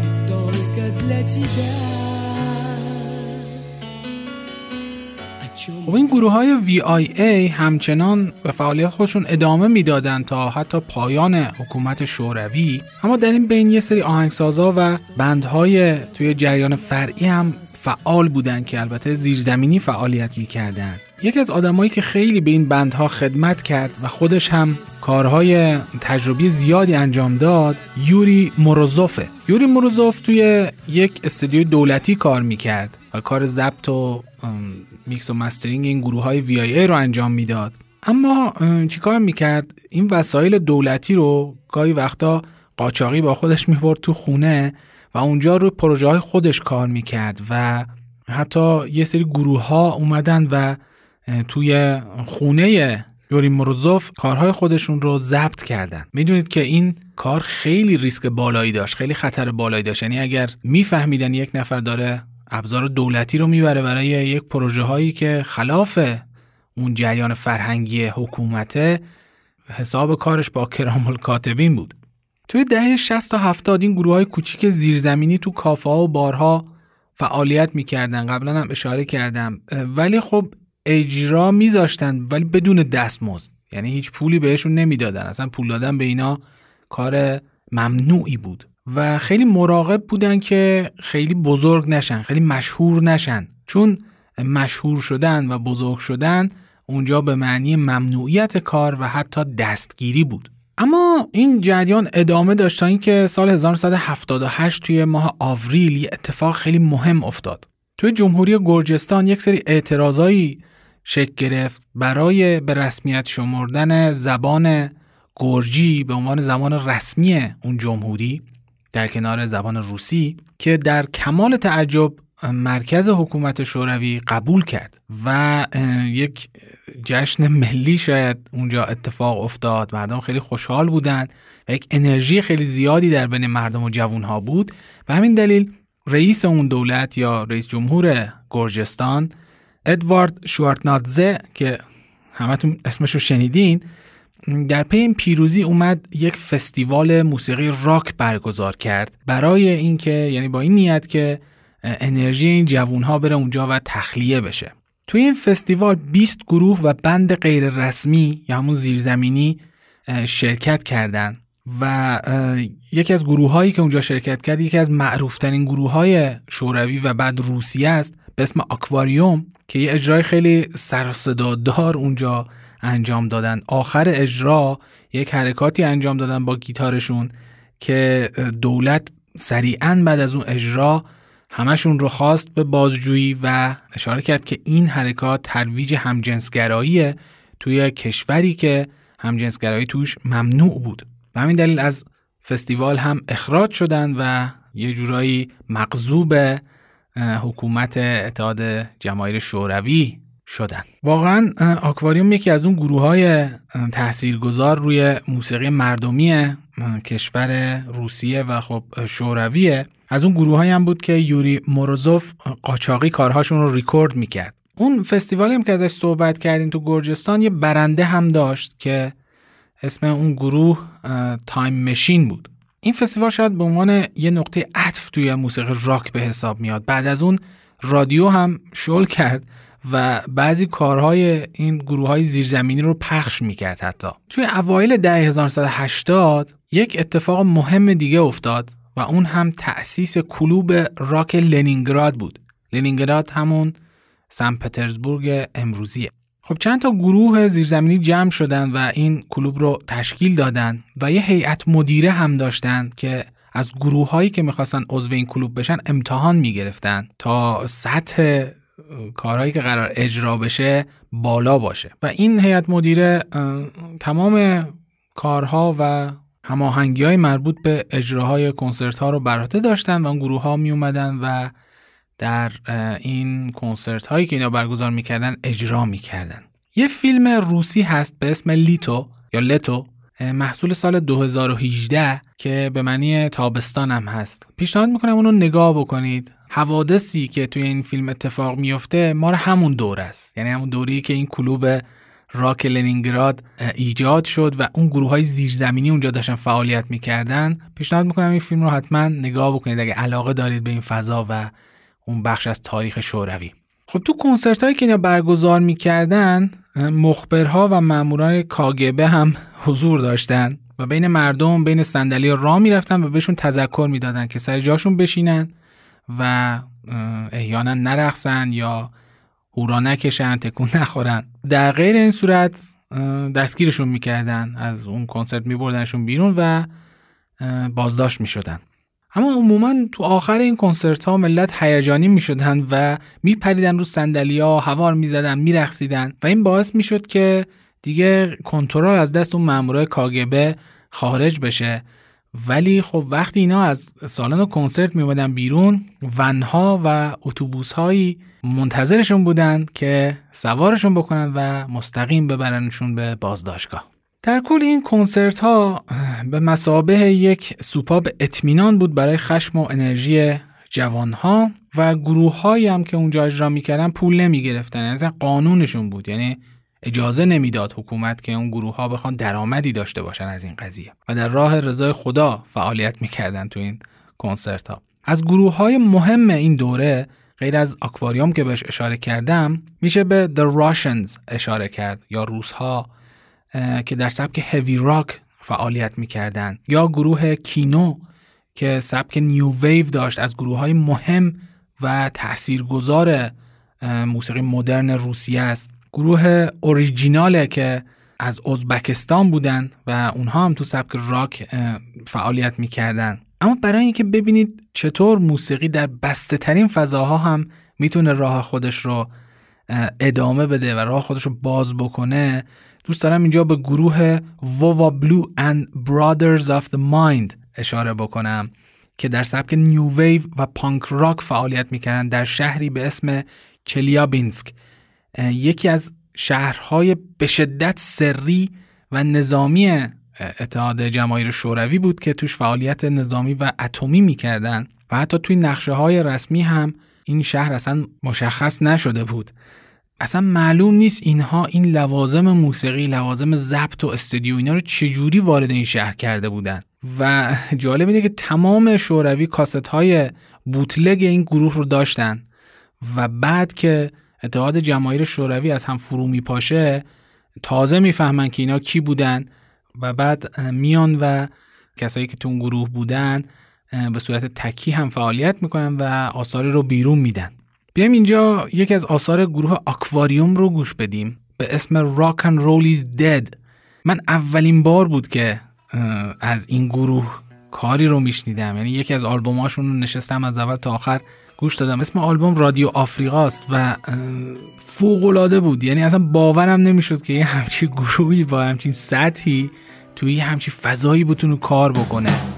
и только для тебя. خب این گروه های VIA همچنان به فعالیت خودشون ادامه میدادند تا حتی پایان حکومت شوروی اما در این بین یه سری آهنگسازا و بندهای توی جریان فرعی هم فعال بودند که البته زیرزمینی فعالیت میکردند یکی از آدمایی که خیلی به این بندها خدمت کرد و خودش هم کارهای تجربی زیادی انجام داد یوری موروزوفه. یوری موروزوف توی یک استودیوی دولتی کار می‌کرد و کار ضبط و میکس و mastering این گروه های VIA رو انجام می‌داد. اما چیکار می‌کرد؟ این وسایل دولتی رو گاهی وقتا قاچاقی با خودش می‌برد تو خونه و اونجا رو پروژه های خودش کار می‌کرد و حتی یه سری گروه ها اومدن و توی خونه یوری مروزوف کارهای خودشون رو ضبط کردن. می‌دونید که این کار خیلی ریسک بالایی داشت خیلی خطر بالایی داشت. یعنی اگر میفهمیدن یک نفر داره ابزار دولتی رو می‌بره برای یک پروژه هایی که خلاف اون جریان فرهنگی حکومته حساب کارش با کرام الکاتبین بود. توی دهه 60 تا 70 این گروه های کوچیک زیرزمینی تو کافه ها و بارها فعالیت می‌کردن. قبلا هم اشاره کردم. ولی خب اجرا میذاشتن ولی بدون دستمزد. یعنی هیچ پولی بهشون نمی‌دادن. اصلا پول دادن به اینا کار ممنوعی بود. و خیلی مراقب بودن که خیلی بزرگ نشن خیلی مشهور نشن. چون مشهور شدن و بزرگ شدن اونجا به معنی ممنوعیت کار و حتی دستگیری بود. اما این جریان ادامه داشت تا اینکه سال 1978 توی ماه آوریل یه اتفاق خیلی مهم افتاد. توی جمهوری گرجستان یک سری اعتراضایی شکل گرفت برای به رسمیت شمردن زبان گرجی به عنوان زبان رسمی اون جمهوری در کنار زبان روسی که در کمال تعجب مرکز حکومت شوروی قبول کرد و یک جشن ملی شاید اونجا اتفاق افتاد. مردم خیلی خوشحال بودند و یک انرژی خیلی زیادی در بین مردم و جوون ها بود. و همین دلیل رئیس اون دولت یا رئیس جمهور گرجستان ادوارد شوارتنادزه که همتون اسمش رو شنیدین در پی این پیروزی اومد یک فستیوال موسیقی راک برگزار کرد. برای اینکه یعنی با این نیت که انرژی این جوون ها بره اونجا و تخلیه بشه. توی این فستیوال 20 گروه و بند غیر رسمی یا همون زیرزمینی شرکت کردند و یکی از گروه هایی که اونجا شرکت کرد یکی از معروفترین گروه های شوروی و بعد روسیه است به اسم آکواریوم که یه اجرای خیلی سرصدادار اونجا انجام دادن. آخر اجرا یک حرکاتی انجام دادن با گیتارشون که دولت سریعا بعد از اون اجرا همشون رو خواست به بازجویی و اشاره کرد که این حرکات ترویج همجنسگراییه توی کشوری که همجنسگرایی توش ممنوع بود. و همین دلیل از فستیوال هم اخراج شدن و یه جورایی مغزوب حکومت اتحاد جماهیر شوروی شدن. واقعا آکواریوم یکی از اون گروه های تاثیرگذار روی موسیقی مردمی کشور روسیه و خب شورویه. از اون گروه هم بود که یوری موروزوف قاچاقی کارهاشون رو ریکورد می‌کرد. اون فستیوالی هم که ازش صحبت کردیم تو گرجستان یه برنده هم داشت که اسم اون گروه Time Machine بود. این فستیوال شاید به عنوان یه نقطه عطف توی موسیقی راک به حساب میاد. بعد از اون رادیو هم شل کرد و بعضی کارهای این گروه های زیرزمینی رو پخش می‌کرد حتی. توی اوایل دهه 1980 یک اتفاق مهم دیگه افتاد و اون هم تأسیس کلوب راک لنینگراد بود. لنینگراد همون سن پترزبورگ امروزیه. خب چند تا گروه زیرزمینی جمع شدن و این کلوب رو تشکیل دادن و یه هیئت مدیره هم داشتن که از گروه هایی که می‌خواستن عضو این کلوب بشن امتحان می‌گرفتن تا سطح کارهایی که قرار اجرا بشه بالا باشه. و این هیئت مدیره تمام کارها و هماهنگی های مربوط به اجراهای کنسرت ها رو براته داشتن و اون گروه ها می اومدن و در این کنسرت هایی که اینا برگزار می‌کردن اجرا می‌کردن. یه فیلم روسی هست به اسم لیتو یا لتو محصول سال 2018 که به معنی تابستان هم هست. پیشنهاد می‌کنم اونو نگاه بکنید. حوادثی که توی این فیلم اتفاق میفته ما همون دور است. یعنی همون دوری که این کلوب راک لنینگراد ایجاد شد و اون گروه های زیرزمینی اونجا داشتن فعالیت می‌کردن. پیشنهاد می‌کنم این فیلم رو حتما نگاه بکنید اگه علاقه دارید به این فضا و اون بخش از تاریخ شوروی. خب تو کنسرت هایی که اینا برگزار می‌کردن مخبرها و ماموران کاگبه هم حضور داشتن و بین مردم بین صندلی را می‌رفتن و بهشون تذکر می‌دادن که سر جاشون بشینن و احیانا نرقصن یا هورا نکشن تکون نخورن. در غیر این صورت دستگیرشون می‌کردن از اون کنسرت میبردنشون بیرون و بازداشت می‌شدن. اما عموما تو آخر این کنسرت ها ملت هیجانی می شدن و میپریدن رو صندلی ها هوار می زدن می رخصیدن و این باعث می شد که دیگه کنترل از دست اون مامورای کاگبه خارج بشه. ولی خب وقتی اینا از سالن کنسرت می بیرون ونها و اتوبوس هایی منتظرشون بودن که سوارشون بکنن و مستقیم ببرنشون به بازداشتگاه. در کل این کنسرت ها به مسابه یک سوپاب اطمینان بود برای خشم و انرژی جوان ها و گروه هایی هم که اونجا اجرا می‌کردن پول نمی گرفتن از یعنی قانونشون بود. یعنی اجازه نمی‌داد حکومت که اون گروه ها بخوان درآمدی داشته باشن از این قضیه. و در راه رضای خدا فعالیت می‌کردن تو این کنسرت ها از گروه های مهم این دوره غیر از آکواریوم که بهش اشاره کردم میشه به The Russians اشاره کرد یا روس ها که در سبک هوی راک فعالیت می‌کردن. یا گروه کینو که سبک نیو ویو داشت از گروه های مهم و تاثیرگذار موسیقی مدرن روسیه است. گروه اوریجیناله که از ازبکستان بودن و اونها هم تو سبک راک فعالیت می‌کردن. اما برای اینکه ببینید چطور موسیقی در بسته ترین فضاها هم می‌تونه راه خودش رو ادامه بده و راه خودش رو باز بکنه دوست دارم اینجا به گروه ووا بلو and Brothers of the Mind اشاره بکنم که در سبک نیو ویو و پانک راک فعالیت می‌کردن در شهری به اسم چلیابینسک یکی از شهرهای به شدت سری و نظامی اتحاد جماهیر شوروی بود که توش فعالیت نظامی و اتمی می‌کردن و حتی توی نقشه های رسمی هم این شهر اصلا مشخص نشده بود. اصلا معلوم نیست اینها این لوازم موسیقی لوازم ضبط و استودیو اینا رو چجوری وارد این شهر کرده بودن. و جالب اینه که تمام شوروی کاست های بوتلگ این گروه رو داشتن و بعد که اتحاد جماهیر شوروی از هم فرو میپاشه تازه می‌فهمن که اینا کی بودن و بعد میان و کسایی که تو اون گروه بودن به صورت تکی هم فعالیت می‌کنن و آثاری رو بیرون میدن. بیایم اینجا یکی از آثار گروه آکواریوم رو گوش بدیم. به اسم Rock and is Dead. من اولین بار بود که از این گروه کاری رو میشنیدم. یعنی یکی از آلبوماشون رو نشستم از اول تا آخر گوش دادم. اسم آلبوم رادیو آفریقاست و فوق العاده بود. یعنی اصلا باورم نمی‌شد که یه همچین گروهی با همچین سطحی توی همچین فضایی بتونه کار بکنه.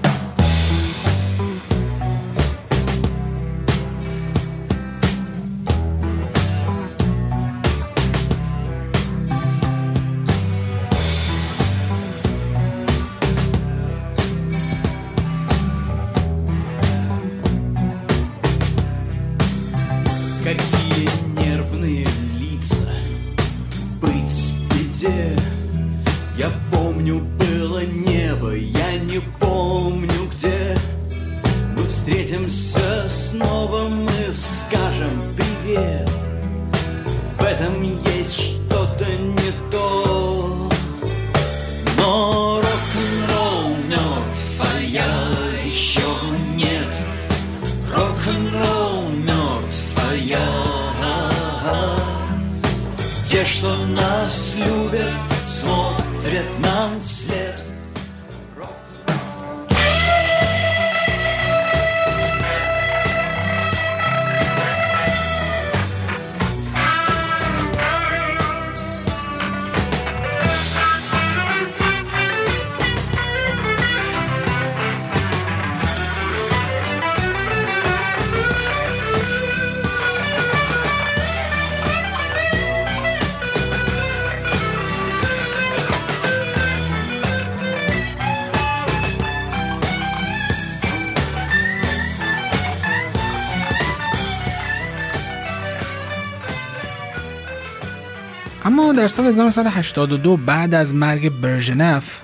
سال 1982 بعد از مرگ برژنف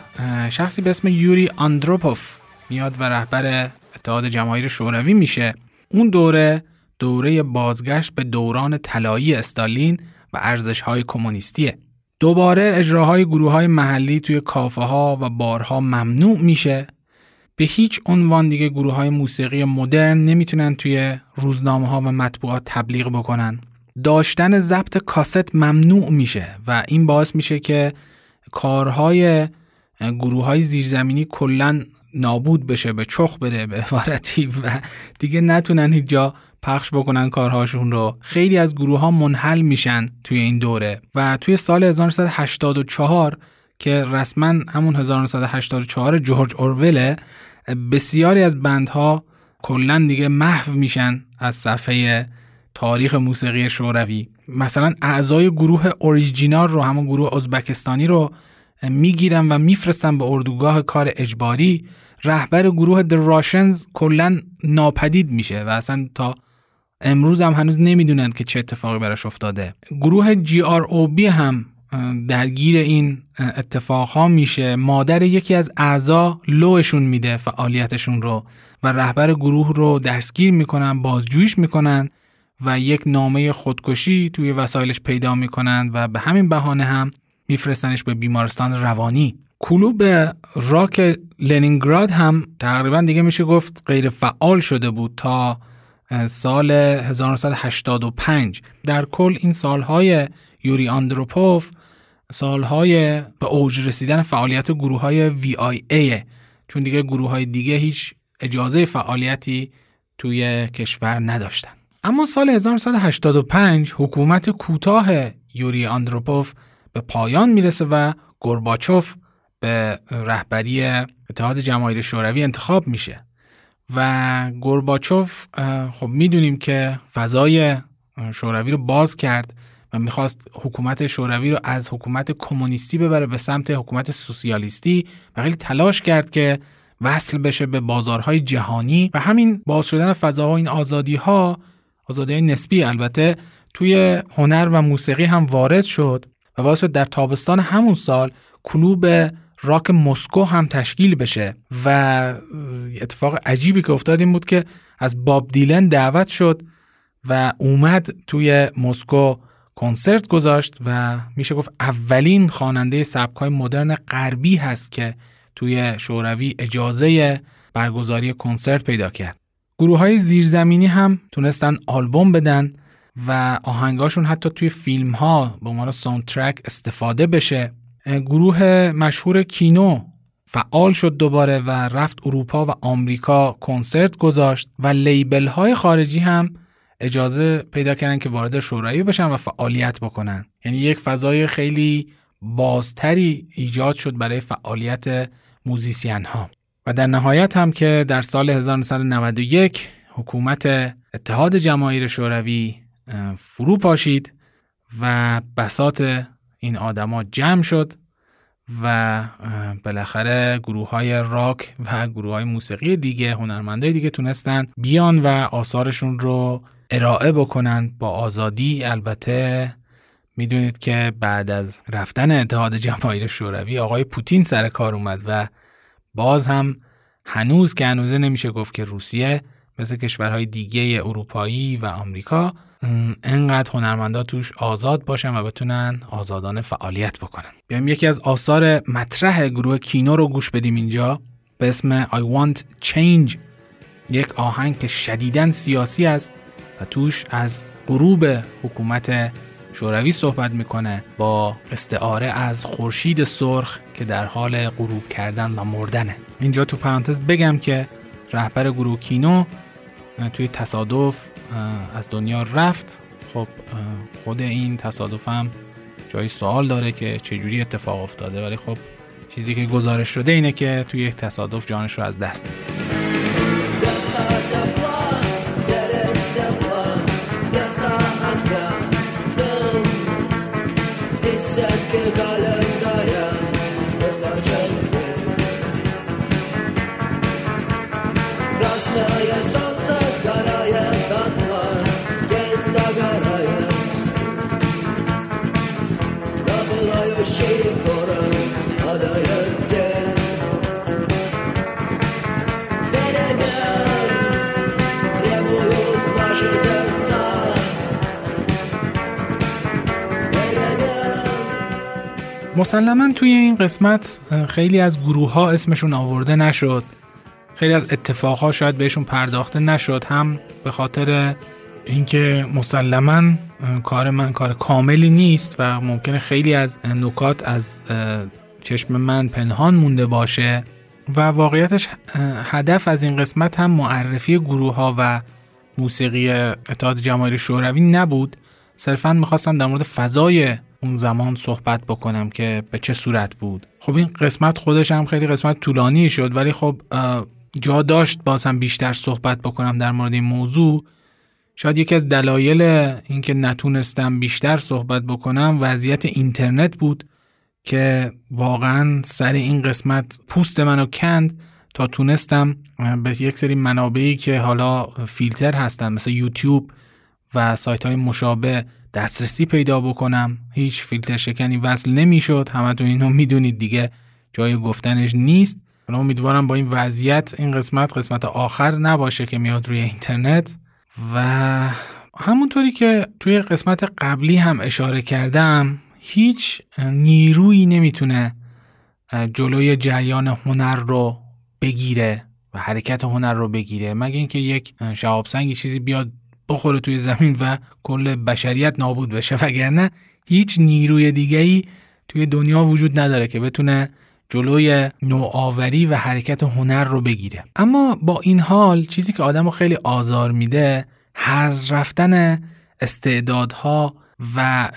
شخصی به اسم یوری آندروپوف میاد و رهبر اتحاد جماهیر شوروی میشه. اون دوره دوره بازگشت به دوران طلایی استالین و ارزش های کمونیستیه. دوباره اجراهای گروه های محلی توی کافه ها و بارها ممنوع میشه. به هیچ عنوان دیگه گروه های موسیقی مدرن نمی‌تونن توی روزنامه ها و مطبوعات تبلیغ بکنن. داشتن ضبط کاست ممنوع میشه و این باعث میشه که کارهای گروه های زیرزمینی کلا نابود بشه به چخ بره به عبارتی و دیگه نتونن هیچ جا پخش بکنن کارهاشون رو. خیلی از گروه ها منحل میشن توی این دوره و توی سال 1984 که رسما همون 1984 جورج اوروله بسیاری از بندها کلا دیگه محو میشن از صفحه تاریخ موسیقی شوروی. مثلا اعضای گروه اوریجینال رو همون گروه ازبکستانی رو می‌گیرن و میفرستن به اردوگاه کار اجباری. رهبر گروه The Russians کلا ناپدید میشه و اصلا تا امروز هم هنوز نمی‌دونند که چه اتفاقی براش افتاده. گروه GROB هم درگیر این اتفاق ها میشه. مادر یکی از اعضا لوشون میده فعالیتشون رو. و رهبر گروه رو دستگیر می‌کنن بازجویش می‌کنن. و یک نامه خودکشی توی وسایلش پیدا می‌کنن و به همین بهانه هم میفرستنش به بیمارستان روانی. کلوب راک لنینگراد هم تقریبا دیگه میشه گفت غیر فعال شده بود تا سال 1985 در کل این سالهای یوری آندروپوف سالهای به اوج رسیدن فعالیت گروه های VIA چون دیگه گروه های دیگه هیچ اجازه فعالیتی توی کشور نداشتن. اما سال 1985 حکومت کوتاه یوری آندروپوف به پایان می‌رسه و گورباچوف به رهبری اتحاد جماهیر شوروی انتخاب میشه. و گورباچوف خب می‌دونیم که فضای شوروی رو باز کرد و می‌خواست حکومت شوروی رو از حکومت کمونیستی ببره به سمت حکومت سوسیالیستی و خیلی تلاش کرد که وصل بشه به بازارهای جهانی و همین باز شدن فضاها این آزادی ها آزادی نسبی البته توی هنر و موسیقی هم وارد شد و باعث شد در تابستان همون سال کلوب راک مسکو هم تشکیل بشه و اتفاق عجیبی که افتاد این بود که از باب دیلن دعوت شد و اومد توی مسکو کنسرت گذاشت و میشه گفت اولین خواننده سبکای مدرن غربی هست که توی شوروی اجازه برگزاری کنسرت پیدا کرد. گروه های زیرزمینی هم تونستن آلبوم بدن و آهنگاشون حتی توی فیلم ها به عنوان soundtrack استفاده بشه. گروه مشهور کینو فعال شد دوباره و رفت اروپا و آمریکا کنسرت گذاشت و label های خارجی هم اجازه پیدا کردن که وارد شوروی بشن و فعالیت بکنن. یعنی یک فضای خیلی بازتری ایجاد شد برای فعالیت موزیسین ها و در نهایت هم که در سال 1991 حکومت اتحاد جماهیر شوروی فرو پاشید و بسات این آدما جمع شد و بالاخره گروه های راک و گروه های موسیقی دیگه هنرمنده دیگه تونستن بیان و آثارشون رو ارائه بکنن با آزادی. البته می‌دونید که بعد از رفتن اتحاد جماهیر شوروی آقای پوتین سر کار اومد و باز هم هنوز که هنوزه نمیشه گفت که روسیه مثل کشورهای دیگه اروپایی و آمریکا انقدر هنرمندا توش آزاد باشن و بتونن آزادانه فعالیت بکنن. بیایم یکی از آثار مطرح گروه کینو رو گوش بدیم اینجا. به اسم I Want Change. یک آهنگ که شدیداً سیاسی است و توش از غروب حکومت شوروی صحبت می‌کنه با استعاره از خورشید سرخ که در حال غروب کردن و مردنه. اینجا تو پرانتز بگم که رهبر گروه کینو توی تصادف از دنیا رفت. خب خود این تصادف هم جای سوال داره که چجوری اتفاق افتاده. ولی خب چیزی که گزارش شده اینه که توی یک تصادف جانش رو از دست میده. مسلما توی این قسمت خیلی از گروه ها اسمشون آورده نشد. خیلی از اتفاقها شاید بهشون پرداخته نشد هم به خاطر اینکه مسلما کار من کار کاملی نیست و ممکنه خیلی از نکات از چشم من پنهان مونده باشه و واقعیتش هدف از این قسمت هم معرفی گروه ها و موسیقی اتحاد جماهیر شوروی نبود. صرفا می‌خواستم در مورد فضای اون زمان صحبت بکنم که به چه صورت بود. خب این قسمت خودش هم خیلی قسمت طولانی شد ولی خب جا داشت باز هم بیشتر صحبت بکنم در مورد این موضوع. شاید یکی از دلایل اینکه نتونستم بیشتر صحبت بکنم وضعیت اینترنت بود که واقعا سر این قسمت پوست منو کند تا تونستم به یک سری منابعی که حالا فیلتر هستن مثل یوتیوب و سایت های مشابه دسترسی پیدا بکنم. هیچ فیلتر شکنی وصل نمی‌شد. همه تو اینو می‌دونید دیگه. جای گفتنش نیست. من امیدوارم با این وضعیت این قسمت قسمت آخر نباشه که میاد روی اینترنت. و همونطوری که توی قسمت قبلی هم اشاره کردم هیچ نیرویی نمی‌تونه جلوی جریان هنر رو بگیره و حرکت هنر رو بگیره. مگه اینکه یک شهاب سنگی چیزی بیاد بخوره توی زمین و کل بشریت نابود بشه. وگرنه هیچ نیروی دیگهی توی دنیا وجود نداره که بتونه جلوی نوآوری و حرکت هنر رو بگیره. اما با این حال چیزی که آدم رو خیلی آزار میده هر رفتن استعدادها و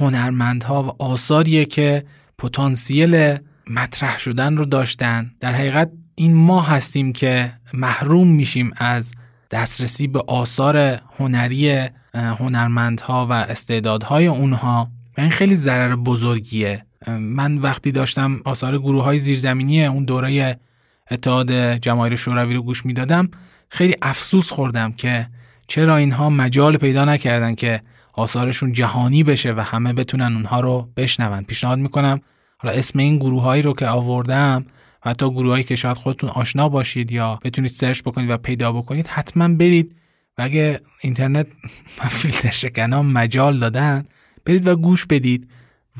هنرمندها و آثاریه که پتانسیل مطرح شدن رو داشتن. در حقیقت این ما هستیم که محروم میشیم از دسترسی به آثار هنری هنرمندها و استعدادهای اونها. و این خیلی ضرر بزرگیه. من وقتی داشتم آثار گروه های زیرزمینی اون دوره اتحاد جماهیر شوروی رو گوش می‌دادم خیلی افسوس خوردم که چرا اینها مجال پیدا نکردن که آثارشون جهانی بشه و همه بتونن اونها رو بشنون. پیشنهاد می‌کنم حالا اسم این گروه هایی رو که آوردم و حتی گروه هایی که شاید خودتون آشنا باشید یا بتونید سرچ بکنید و پیدا بکنید حتما برید و اگه اینترنت و فیلتر شکنا مجال دادن برید و گوش بدید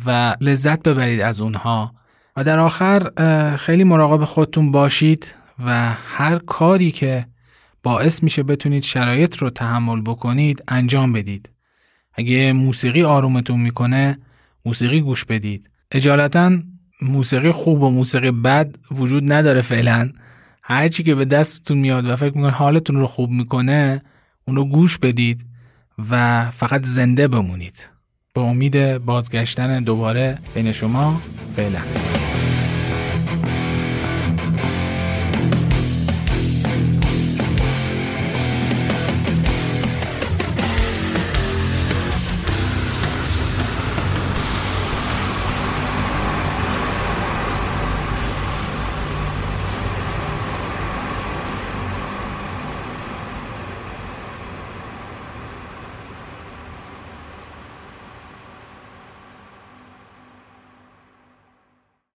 و لذت ببرید از اونها. و در آخر خیلی مراقب خودتون باشید و هر کاری که باعث میشه بتونید شرایط رو تحمل بکنید انجام بدید. اگه موسیقی آرومتون می‌کنه موسیقی گوش بدید. اجالتا موسیقی خوب و موسیقی بد وجود نداره فعلا. هرچی که به دستتون میاد و فکر می‌کنه حالتون رو خوب می‌کنه اون رو گوش بدید و فقط زنده بمونید. به امید بازگشتن دوباره بین شما فعلا.